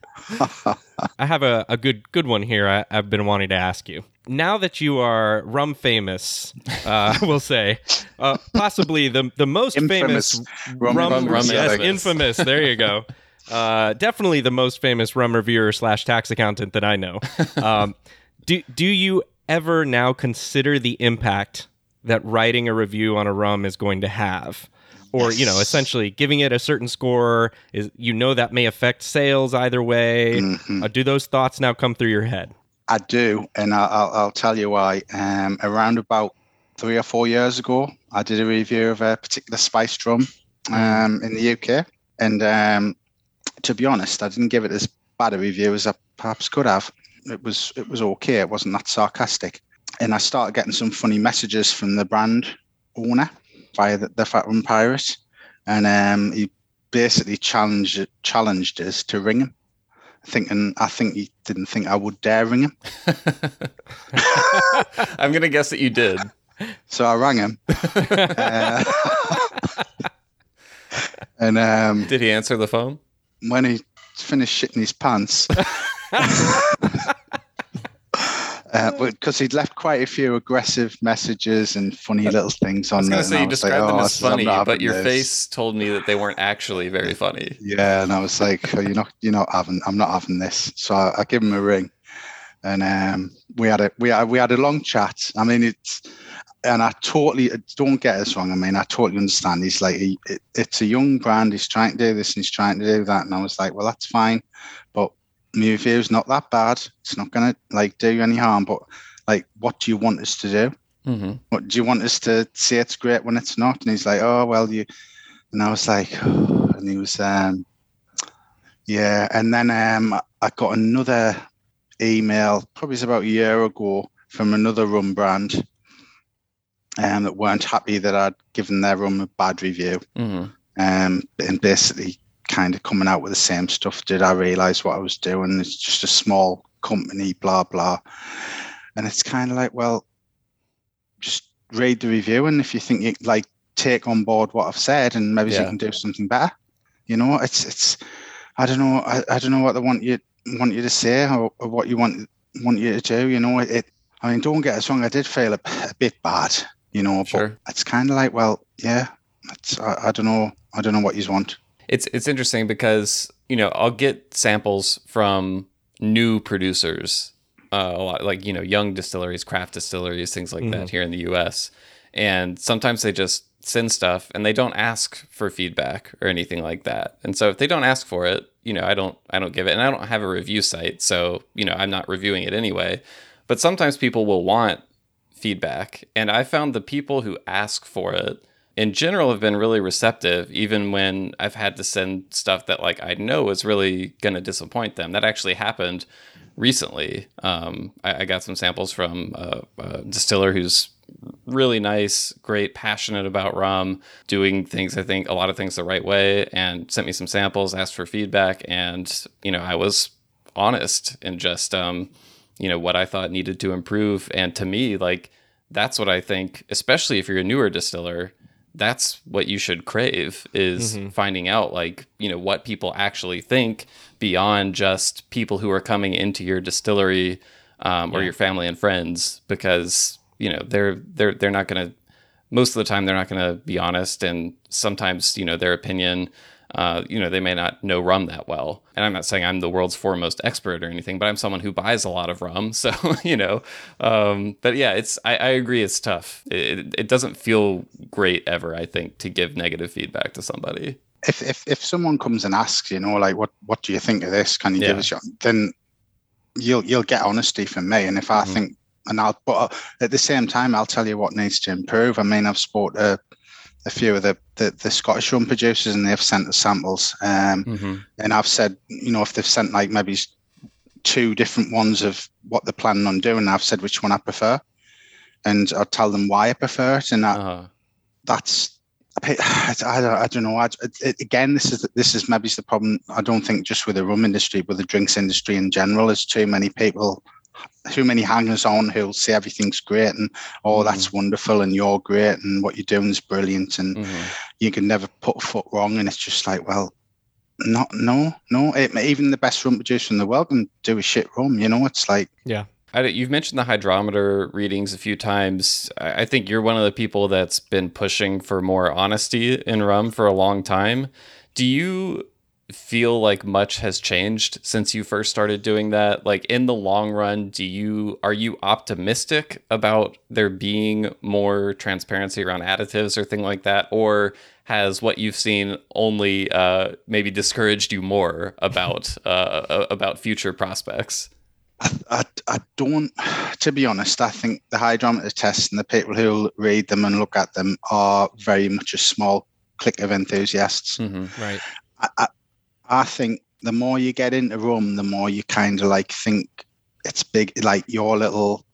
I have a, a good good one here. I, I've been wanting to ask you. Now that you are rum famous, uh, we'll say, uh, possibly the the most Infamous. famous Rum- rum, rum yes, infamous. infamous. There you go. Uh, definitely the most famous rum reviewer slash tax accountant that I know. Um, do do you ever now consider the impact that writing a review on a rum is going to have? Or you know, essentially giving it a certain score is you know that may affect sales either way. mhm. Uh, do those thoughts now come through your head? I do, and I'll, I'll, I'll tell you why. Um, around about three or four years ago, I did a review of a particular spice drum um, in the UK, and um, to be honest, I didn't give it as bad a review as I perhaps could have. It was it was okay. It wasn't that sarcastic, and I started getting some funny messages from the brand owner via the, the Fat Rum Pirate, and um, he basically challenged challenged us to ring him, thinking I think he didn't think I would dare ring him. I'm gonna guess that you did. So I rang him. Uh, and um, Did he answer the phone? When he finished shitting his pants, because he'd left quite a few aggressive messages and funny little things I on was there. gonna and say you was like, them "Oh, as I funny, but your this." face told me that they weren't actually very funny. Yeah, and I was like, oh, "You're not, you're not having. I'm not having this." So I, I give him a ring, and um, we had a we had, we had a long chat. I mean, it's and I totally don't get us wrong. I mean, I totally understand. He's like, he, it, it's a young brand. He's trying to do this and he's trying to do that, and I was like, well, that's fine, but my review's not that bad. It's not gonna like do you any harm. But like, what do you want us to do? Mm-hmm. What do you want us to say? It's great when it's not. And he's like, oh well, you. And I was like, and he was, um, yeah. And then um, I got another email, probably it's about a year ago, from another rum brand, um, that weren't happy that I'd given their room a bad review, Mm-hmm. um, and basically kind of coming out with the same stuff. Did I realize what I was doing? It's just a small company, blah blah. And it's kind of like, well, just read the review, and if you think you like take on board what I've said, and maybe yeah. you can do something better. You know, it's it's I don't know I, I don't know what they want you want you to say or, or what you want want you to do. You know, it, it I mean, don't get us wrong. I did feel a, a bit bad, you know, sure. it's kind of like, well, yeah, it's, I, I don't know. I don't know what you want. It's it's interesting because you know I'll get samples from new producers, uh, a lot like you know young distilleries, craft distilleries, things like mm-hmm. that here in the U.S. And sometimes they just send stuff and they don't ask for feedback or anything like that. And so if they don't ask for it, you know, I don't I don't give it and I don't have a review site, so, you know, I'm not reviewing it anyway. But sometimes people will want feedback, and I found the people who ask for it in general have been really receptive even when I've had to send stuff that like I know is really going to disappoint them. That actually happened recently. Um, I, I, got some samples from a, a distiller who's really nice, great, passionate about rum, doing things, I think, a lot of things the right way, and sent me some samples, asked for feedback. And, you know, I was honest and just, um, you know, what I thought needed to improve. And to me, like, that's what I think, especially if you're a newer distiller, that's what you should crave is mm-hmm. finding out like you know what people actually think beyond just people who are coming into your distillery um, or your family and friends because you know they're they're they're not to most of the time they're not to be honest and sometimes you know their opinion uh, you know they may not know rum that well and i'm not saying i'm the world's foremost expert or anything but i'm someone who buys a lot of rum so you know um, but yeah it's I, I agree it's tough it, it doesn't feel great ever i think to give negative feedback to somebody if if, if someone comes and asks you know like what what do you think of this can you yeah. give us your then you'll you'll get honesty from me and if i mm-hmm. think and I'll but at the same time I'll tell you what needs to improve. I mean I've spoke to a few of the, the, the Scottish rum producers and they've sent us samples. Um, mm-hmm. And I've said, you know, if they've sent like maybe two different ones of what they're planning on doing, I've said which one I prefer. And I'll tell them why I prefer it. And that, uh-huh. that's, I, I, don't, I don't know. I, it, again, this is this is maybe the problem. I don't think just with the rum industry, but the drinks industry in general, is too many people too many hangers on who'll say everything's great and oh that's mm-hmm. wonderful and you're great and what you're doing is brilliant and mm-hmm. you can never put a foot wrong and it's just like well not no no it, even the best rum producer in the world can do a shit rum you know it's like yeah I, you've mentioned the hydrometer readings a few times. I think you're one of the people that's been pushing for more honesty in rum for a long time. Do you feel like much has changed since you first started doing that like in the long run do you are you optimistic about there being more transparency around additives or thing like that or has what you've seen only uh, maybe discouraged you more about uh, about future prospects I, I, I, don't, to be honest, I think the hydrometer tests and the people who read them and look at them are very much a small clique of enthusiasts. Mm-hmm, right. I, I think the more you get into rum, the more you kind of like think it's big, like your little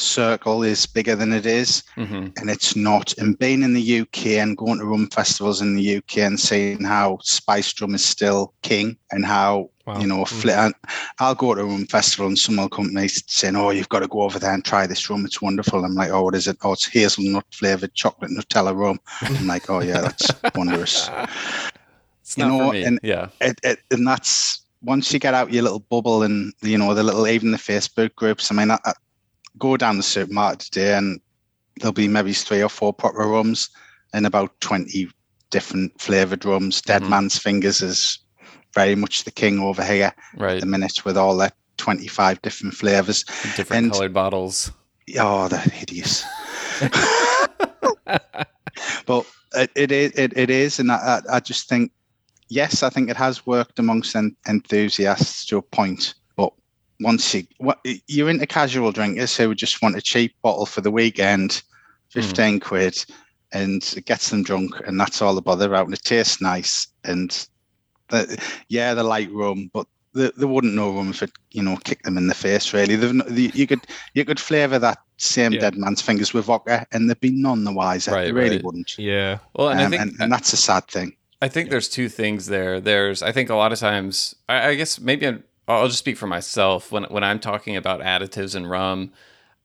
circle is bigger than it is, mm-hmm. and it's not. And being in the UK and going to rum festivals in the UK and seeing how spiced rum is still king and how wow. you know, mm-hmm. I'll go to a rum festival and someone will come to me saying, "Oh, you've got to go over there and try this rum. It's wonderful." I'm like, "Oh, what is it? Oh, it's hazelnut flavored chocolate Nutella rum." I'm like, "Oh yeah, that's wonderous." It's you know, and yeah, it, it, and that's once you get out your little bubble and you know the little even the Facebook groups. I mean, I, I go down the supermarket today and there'll be maybe three or four proper rums and about twenty different flavored rums. Dead mm-hmm. Man's Fingers is very much the king over here right. at the minute with all that 25 different flavors. Different and, colored bottles. Oh, they're hideous. but it, it is, it, it is. And I, I just think yes, I think it has worked amongst en- enthusiasts to a point. But once you what, you're into casual drinkers who just want a cheap bottle for the weekend, hmm. fifteen mm. quid, and it gets them drunk, and that's all the bother about. And it tastes nice, and the, yeah, the light rum, but they, they wouldn't know rum if it you know kicked them in the face. Really, the, you could you could flavour that same yeah. dead man's fingers with vodka, and they'd be none the wiser. Right, they really right. wouldn't. Yeah. Well, and um, I think and, and that's a sad thing. I think there's two things there. There's, I think a lot of times, I, I guess maybe i will just speak for myself. When when I'm talking about additives in rum,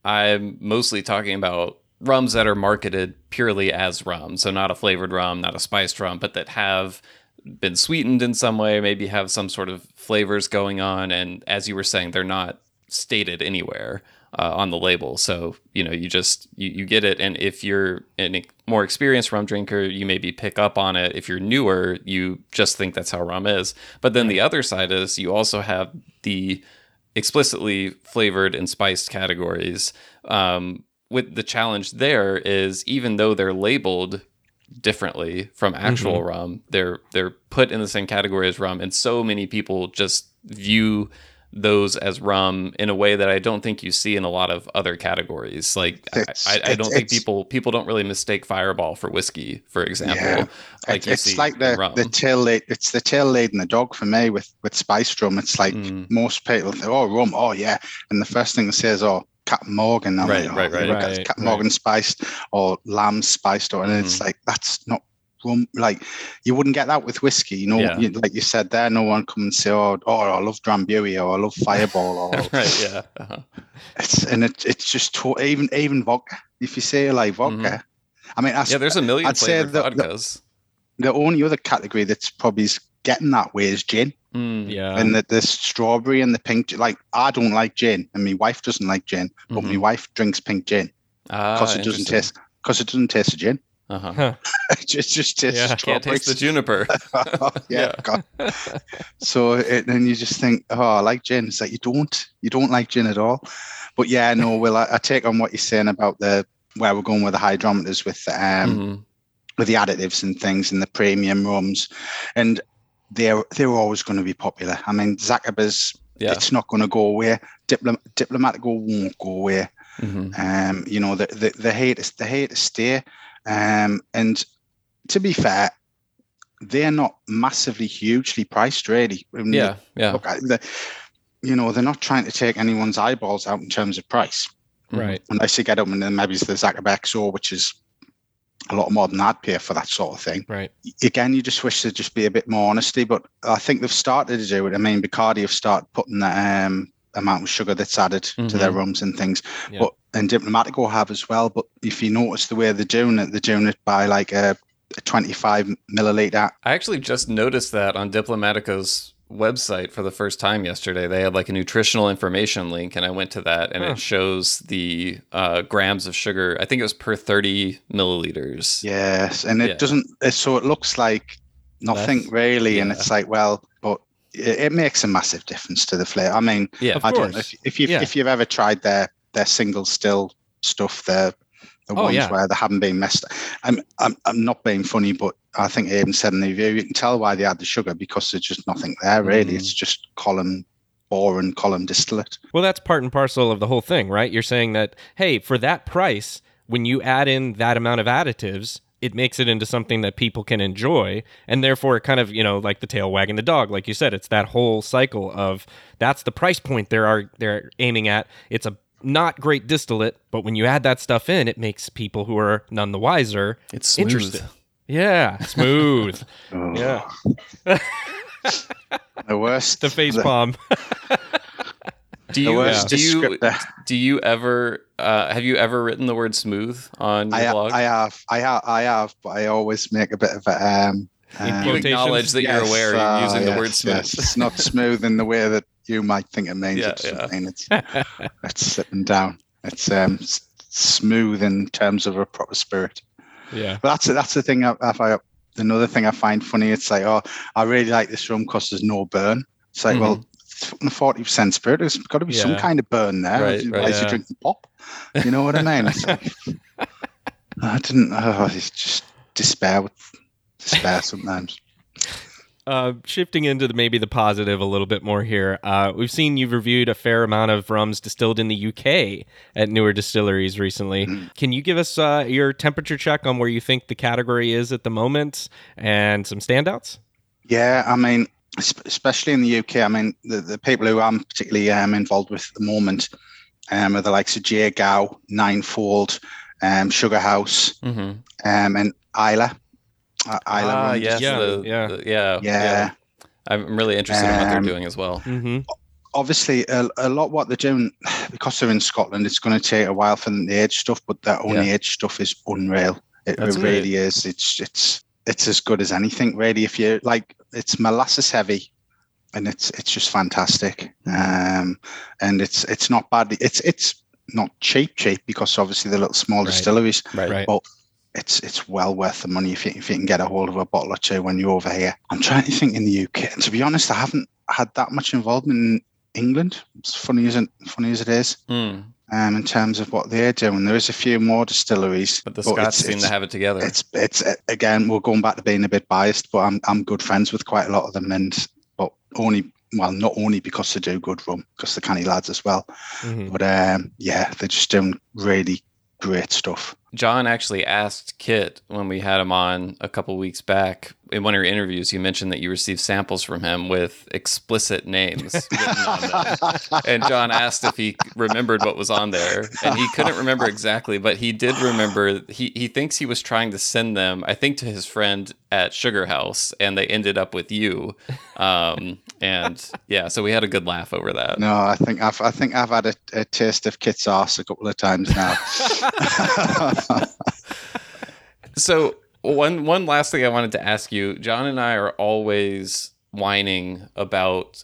I'm mostly talking about rums that are marketed purely as rum, so not a flavored rum, not a spiced rum, but that have been sweetened in some way, maybe have some sort of flavors going on, and as you were saying, they're not stated anywhere uh, on the label. So you know, you just you, you get it, and if you're a more experienced rum drinker, you maybe pick up on it. If you're newer, you just think that's how rum is. But then the other side is you also have the explicitly flavored and spiced categories. Um, with the challenge there is even though they're labeled differently from actual mm-hmm. rum, they're they're put in the same category as rum, and so many people just view those as rum in a way that I don't think you see in a lot of other categories. Like I, I, I, don't think people people don't really mistake Fireball for whiskey, for example. Yeah. Like it's like the the tail laid, it's the tail laid in the dog for me with with spiced rum. It's like mm. most people think, oh rum, oh yeah, and the first thing they say is oh Captain Morgan. I'm right, like, oh, right, right, right, Captain right. Morgan spiced or lamb spiced, or and mm. it's like that's not rum. Like you wouldn't get that with whiskey. You know, yeah. you, like you said there, no one come and say, "Oh, oh I love Drambuie or I love Fireball." Or right, yeah. Uh-huh. It's and it, it's just to, even even vodka. If you say like vodka, mm-hmm. I mean, I, yeah, there's a 1000000 I'd say the, vodkas. The, the, only other category that's probably getting that way is gin. Mm, yeah, and the, the strawberry and the pink. Like I don't like gin, and my wife doesn't like gin, but mm-hmm. my wife drinks pink gin because ah, it doesn't taste because it doesn't taste of gin. Uh-huh. just just tastes yeah, can't taste the juniper. oh, yeah, yeah. so it, then you just think, oh, I like gin. It's like you don't, you don't like gin at all. But yeah, no. Well, I, I take on what you're saying about the where we're going with the hydrometers with um mm-hmm. with the additives and things and the premium rums, and they're they're always going to be popular. I mean, Zacapas, yeah. it's not going to go away. Diplom- Diplomatico won't go away. Mm-hmm. Um, you know, the the, the hate is the hate to stay. Um, and to be fair, they're not massively hugely priced, really. yeah, yeah. Look, the, you know, they're not trying to take anyone's eyeballs out in terms of price. Right. Unless you get them and then maybe it's the Zacapa XO, which is a lot more than I'd pay for that sort of thing. Right. Again, you just wish there'd just be a bit more honesty, but I think they've started to do it. I mean, Bacardi have started putting the um, amount of sugar that's added mm-hmm. to their rums and things. Yeah. But and Diplomatico have as well. But if you notice the way they're doing it, they're doing it by like a, a 25 milliliter. I actually just noticed that on Diplomatico's website for the first time yesterday. They had like a nutritional information link, and I went to that, and huh. it shows the uh, grams of sugar. I think it was per 30 milliliters. Yes, and it yeah. doesn't. So it looks like nothing Less, really, yeah. and it's like, well, but it, it, makes a massive difference to the flavor. I mean, yeah, I don't know if, if you yeah. if you've ever tried their their single still stuff, their the oh, ones yeah. where they haven't been messed. I'm, I'm I'm not being funny, but I think Aidan said in the review, you can tell why they add the sugar because there's just nothing there really. Mm. It's just column boring column distillate. Well, that's part and parcel of the whole thing, right? You're saying that hey, for that price, when you add in that amount of additives, it makes it into something that people can enjoy and therefore kind of you know like the tail wagging the dog like you said it's that whole cycle of that's the price point they are they're aiming at it's a not great distillate, but when you add that stuff in, it makes people who are none the wiser it's smooth. interested. Yeah, smooth. oh. Yeah. the worst. The face palm. do you yeah. do you do you ever uh, have you ever written the word smooth on your I, blog? I have, I have, I have, but I always make a bit of a. Um, um, you acknowledge that yes, you're aware uh, you're using yes, the word smooth. Yes. It's not smooth in the way that you might think it means. Yeah, it's, yeah. it's, it's sitting down. It's um, smooth in terms of a proper spirit. Yeah. But that's that's the thing. I, I, another thing I find funny. It's like, oh, I really like this rum because there's no burn. It's like, mm-hmm. well, forty percent spirit. There's got to be yeah. some kind of burn there. Right, otherwise, right, yeah. you drink the pop. You know what I mean? Like, I didn't. Oh, it's just despair with despair sometimes. Uh, shifting into the, maybe the positive a little bit more here, uh, we've seen you've reviewed a fair amount of rums distilled in the UK at newer distilleries recently. Can you give us uh, your temperature check on where you think the category is at the moment and some standouts? Yeah, I mean, especially in the UK, I mean, the, the people who I'm particularly um, involved with at the moment um, are the likes of J. Gow, Ninefold, um, Sugar House, mm-hmm. um, and Islay. Uh, Ah, yes, yeah, the, yeah. The, yeah, yeah, I'm really interested um, in what they're um, doing as well. Mm-hmm. obviously a, a lot what they're doing because they're in Scotland. It's going to take a while for them to age stuff, but their own Yeah. age stuff is unreal. It, it really is. It's it's it's as good as anything, really. If you like, it's molasses heavy, and it's it's just fantastic. Um, and it's it's not bad. It's it's not cheap cheap because obviously the little small Right. distilleries Right. Right. but it's it's well worth the money if you, if you can get a hold of a bottle or two when you're over here. I'm trying to think in the UK. And to be honest, I haven't had that much involvement in England. It's funny as it funny as it is. Mm. Um, in terms of what they're doing, there is a few more distilleries, But the it's- Scots seem it's- to have it together. It's it's uh, again, we're going back to being a bit biased, but I'm I'm good friends with quite a lot of them, and but only well, not only because they do good rum, because they're canny lads as well. Mhm. But um, yeah, they're just doing really great stuff. John actually asked Kit when we had him on a couple weeks back in one of your interviews. You mentioned that you received samples from him with explicit names written on them. And John asked if he remembered what was on there, and he couldn't remember exactly, but he did remember. He he thinks he was trying to send them, I think, to his friend at Sugar House, and they ended up with you. Um, and yeah, so we had a good laugh over that. No, I think I've I think I've had a, a taste of Kit's arse a couple of times now. So one one last thing I wanted to ask you, John and I are always whining about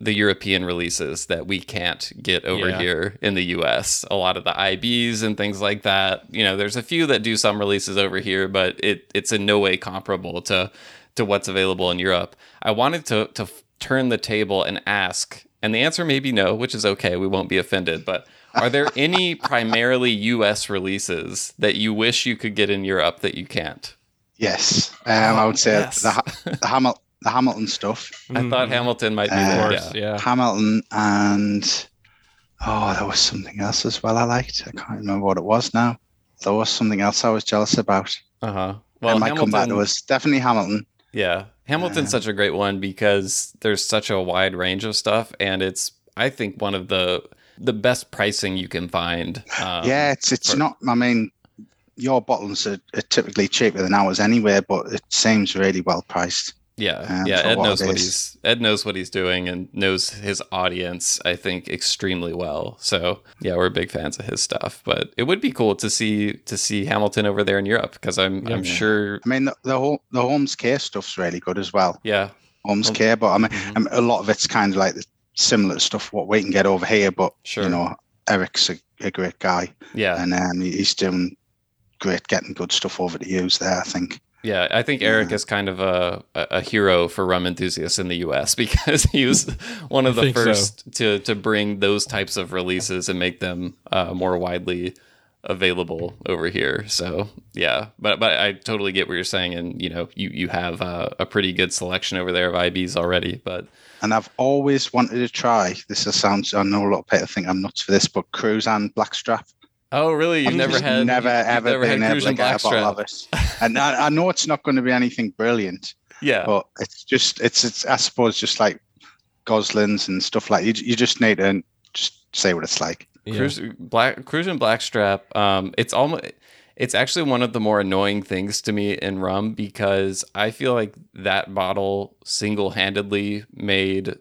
the European releases that we can't get over Yeah. here in the US. A lot of the IBs and things like that. You know, there's a few that do some releases over here, but it it's in no way comparable to to what's available in Europe. I wanted to to f- turn the table and ask, and the answer may be no, which is okay. We won't be offended, but are there any primarily US releases that you wish you could get in Europe that you can't? yes, um, I would say Yes. the Ha- the, Hamil- the Hamilton stuff, I thought Hamilton might be Uh, there. Yeah. yeah. Hamilton, and oh, there was something else as well. I liked. I can't remember what it was now. There was something else I was jealous about. Uh huh. Well, Well, I might come back to Hamilton, us. Definitely Hamilton. yeah, Hamilton's such a great one because there's such a wide range of stuff, and it's I think one of the the best pricing you can find. Um, yeah, it's it's for- not. I mean, your bottles are, are typically cheaper than ours anyway, but it seems really well priced. Yeah, um, yeah. Ed knows it what is. he's Ed knows what he's doing and knows his audience. I think extremely well. So yeah, we're big fans of his stuff. But it would be cool to see to see Hamilton over there in Europe because I'm I'm Yeah. sure. I mean, the the, whole, the Holmes Cay stuff's really good as well. Yeah, Holmes Hom- Cay, but I mean, Mhm. I mean, a lot of it's kind of like the similar stuff what we can get over here. But Sure. you know, Eric's a, a great guy, yeah. and um, he's doing great getting good stuff over to use there. I think. Yeah, I think Eric Yeah. is kind of a, a a hero for rum enthusiasts in the U.S. because he was one of the think so. first to to bring those types of releases and make them uh, more widely available over here. So yeah, but but I totally get what you're saying, and you know you you have uh, a pretty good selection over there of IBs already. But And I've always wanted to try. This is sounds. I know a lot of people think I'm nuts for this, but Cruzan Blackstrap. Oh really? You've I've never had never ever never been had able Cruise to and get a bottle of Blackstrap. it. And I, I know it's not going to be anything brilliant, Yeah, but it's just it's it's I suppose just like Goslings and stuff like you. You just need to just say what it's like. Yeah. Cruise Black Cruzan Blackstrap. Um, it's almost it's actually one of the more annoying things to me in rum because I feel like that bottle single handedly made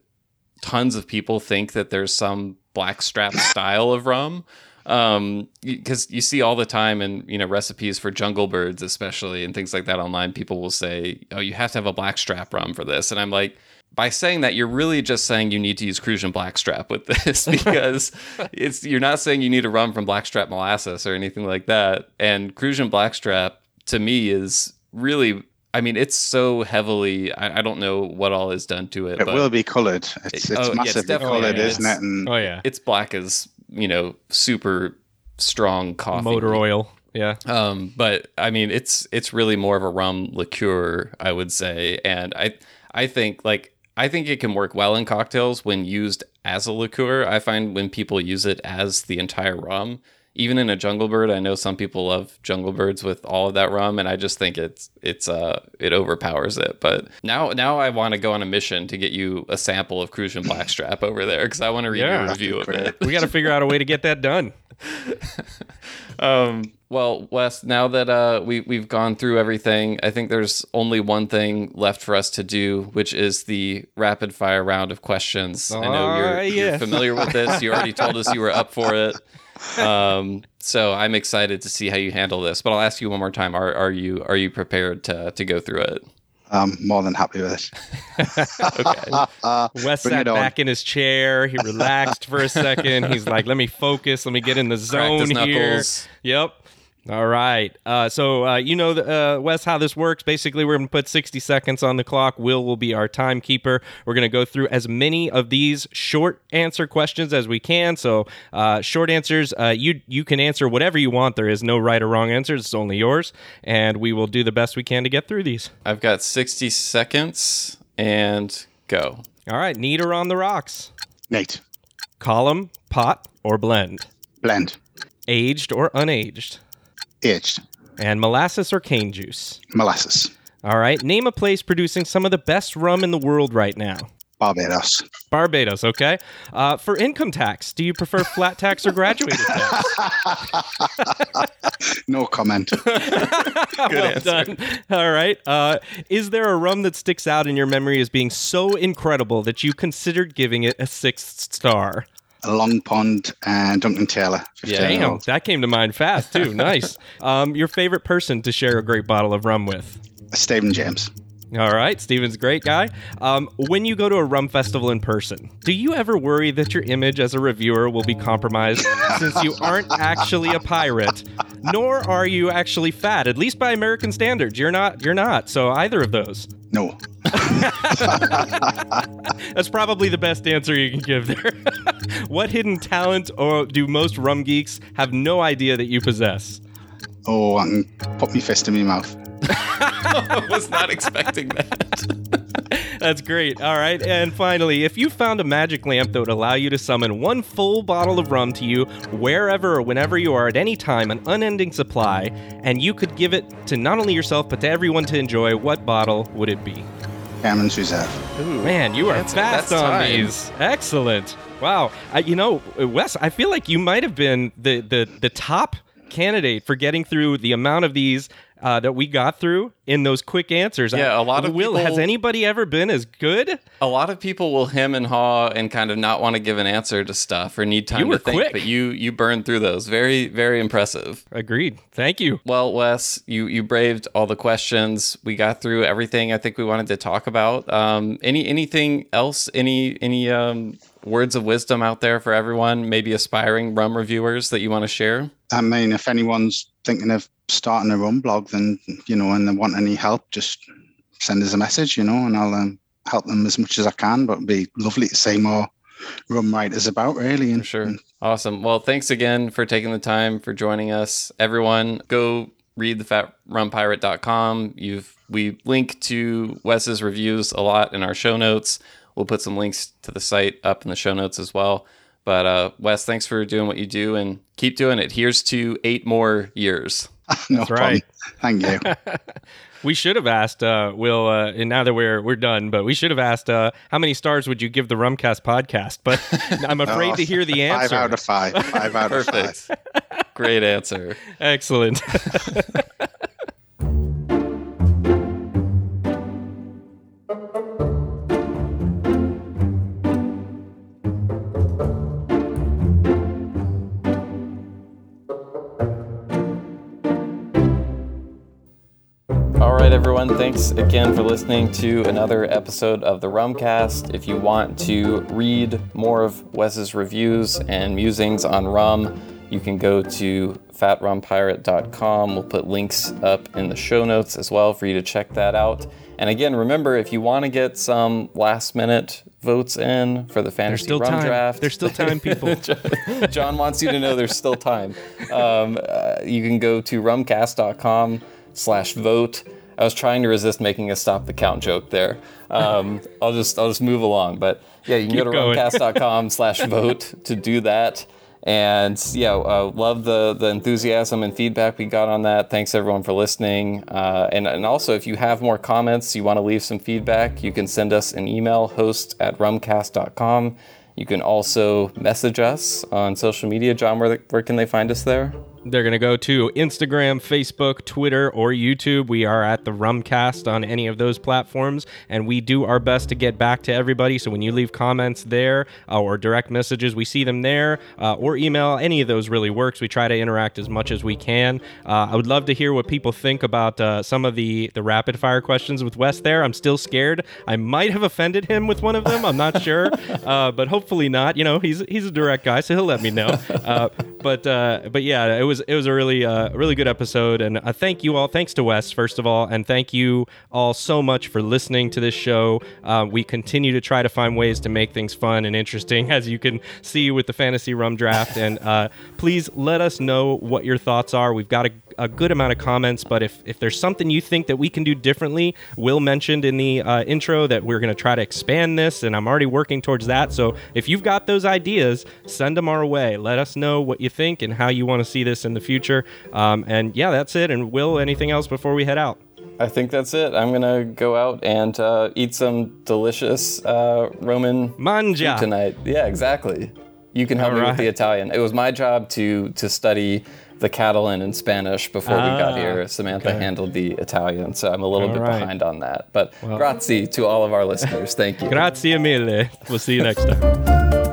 tons of people think that there's some blackstrap style of rum. Um, because you see all the time in you know recipes for jungle birds, especially and things like that online, people will say, "Oh, you have to have a blackstrap rum for this," and I'm like, by saying that, you're really just saying you need to use Cruzan Blackstrap with this because it's you're not saying you need a rum from Blackstrap molasses or anything like that. And Cruzan Blackstrap to me is really, I mean, it's so heavily. I, I don't know what all is done to it, It but will be coloured. It's It- it's oh, yeah, it's definitely- coloured, yeah, isn't it? And Oh yeah. it's black as you know, super strong coffee. Motor oil. Yeah. Um, but I mean, it's it's really more of a rum liqueur, I would say, and I I think like I think it can work well in cocktails when used as a liqueur. I find when people use it as the entire rum, even in a jungle bird, I know some people love jungle birds with all of that rum, and I just think it's it's uh it overpowers it. But now now I want to go on a mission to get you a sample of Cruzan Blackstrap over there because I want to read Yeah. your review of it. We got to figure out a way to get that done. Um, Well, Wes, now that uh, we we've gone through everything, I think there's only one thing left for us to do, which is the rapid fire round of questions. I know you're, Oh, you're familiar with this. You already told us you were up for it. Um, so I'm excited to see how you handle this. But I'll ask you one more time: Are are you are you prepared to to go through it? I'm more than happy with it. Okay. Uh, Wes sat back in his chair. He relaxed for a second. He's like, "Let me focus. Let me get in the Cracked his zone here." knuckles. Yep. All right. Uh, so uh, you know, uh, Wes, how this works. Basically, we're going to put 60 seconds on the clock. Will will be our timekeeper. We're going to go through as many of these short answer questions as we can. So uh, short answers, uh, you you can answer whatever you want. There is no right or wrong answers. It's only yours, and we will do the best we can to get through these. I've got 60 seconds and go. All right. Need or on the rocks? Nate, Column, pot, or blend? blend, Aged or unaged? Aged, And molasses or cane juice? molasses, All right. Name a place producing some of the best rum in the world right now. Barbados, Barbados, okay. Uh, for income tax, do you prefer flat tax or graduated tax? no comment. well done. All right. Uh, is there a rum that sticks out in your memory as being so incredible that you considered giving it a sixth star? Long Pond and Duncan Taylor. Yeah. Damn, old. that came to mind fast too. Nice. Um, your favorite person to share a great bottle of rum with? Stephen James. All right, Steven's a great guy. Um, when you go to a rum festival in person, do you ever worry that your image as a reviewer will be compromised since you aren't actually a pirate, nor are you actually fat? At least by American standards, you're not. You're not. So either of those. No. That's probably the best answer you can give there. what hidden talent or do most rum geeks have no idea that you possess? Oh, I can put my fist in my mouth. I was not expecting that. That's great. All right. And finally, if you found a magic lamp that would allow you to summon one full bottle of rum to you wherever or whenever you are at any time, an unending supply, and you could give it to not only yourself but to everyone to enjoy, what bottle would it be? Cameron's Reserve. Man, you are That's- fast on time. these. Excellent. Wow. I, you know, Wes, I feel like you might have been the, the, the top candidate for getting through the amount of these uh, that we got through in those quick answers. Yeah, a lot of Will, has anybody ever been as good? A lot of people will hem and haw and kind of not want to give an answer to stuff or need time You were to think, quick. but you you burned through those. Very very impressive. Agreed. Thank you. Well, Wes, you you braved all the questions. We got through everything I think we wanted to talk about. Um, any anything else? Any any um, words of wisdom out there for everyone? Maybe aspiring rum reviewers that you want to share? I mean, if anyone's thinking of starting a rum blog, then, you know, and they want any help, just send us a message, you know, and I'll um, help them as much as I can. But it'd be lovely to see more rum writers about, really. And, For sure. Awesome. Well, thanks again for taking the time for joining us. Everyone, go read the thefatrumpirate.com. You've we link to Wes's reviews a lot in our show notes. We'll put some links to the site up in the show notes as well. But uh, Wes, thanks for doing what you do and keep doing it. Here's to eight more years. no That's problem. right. Thank you. We should have asked uh, Will, uh, and now that we're we're done, but we should have asked uh, how many stars would you give the Rumcast podcast? But I'm afraid Oh, to hear the answer. Five answer. out of five. Five out of five. Great answer. Excellent. Right, everyone. Thanks again for listening to another episode of the Rumcast. If you want to read more of Wes's reviews and musings on rum, you can go to fatrumpirate.com. We'll put links up in the show notes as well for you to check that out. And again, remember if you want to get some last minute votes in for the fantasy still rum time. draft, There's still time, people. John wants you to know there's still time. Um, uh, you can go to rumcast.com slash vote. I was trying to resist making a stop the count joke there. Um, I'll just I'll just move along. But yeah, you can Keep go to going. rumcast.com slash vote to do that. And yeah, uh, love the the enthusiasm and feedback we got on that. Thanks everyone for listening. Uh, and and also if you have more comments, you want to leave some feedback, you can send us an email host at rumcast.com. You can also message us on social media. John, where, where can they find us there? They're going to go to Instagram, Facebook, Twitter, or YouTube. We are at the Rumcast on any of those platforms, and we do our best to get back to everybody. So when you leave comments there uh, or direct messages, we see them there, uh, or email. Any of those really works. We try to interact as much as we can. Uh, I would love to hear what people think about uh, some of the the rapid fire questions with Wes. There, I'm still scared. I might have offended him with one of them. I'm not sure, uh, but hopefully not. You know, he's he's a direct guy, so he'll let me know. Uh, but but yeah, it was it was a really uh, really good episode, and uh, thank you all. Thanks to Wes first of all, and thank you all so much for listening to this show. Uh, we continue to try to find ways to make things fun and interesting, as you can see with the fantasy rum draft. And uh, please let us know what your thoughts are. We've got a, a, good amount of comments, but if if there's something you think that we can do differently, Will mentioned in the uh, intro that we're going to try to expand this, and I'm already working towards that. So if you've got those ideas, send them our way. Let us know what you think and how you want to see this in the future. Um, and yeah, that's it. And Will, anything else before we head out? I think that's it. I'm gonna go out and uh, eat some delicious uh, Roman manja tonight. Yeah, exactly. You can help All me right. with the Italian. It was my job to to study the Catalan and Spanish before ah, we got ah, here. Samantha okay. handled the Italian, so I'm a little all bit right. behind on that. But well, grazie to all of our listeners. Thank you. Grazie mille. We'll see you next time.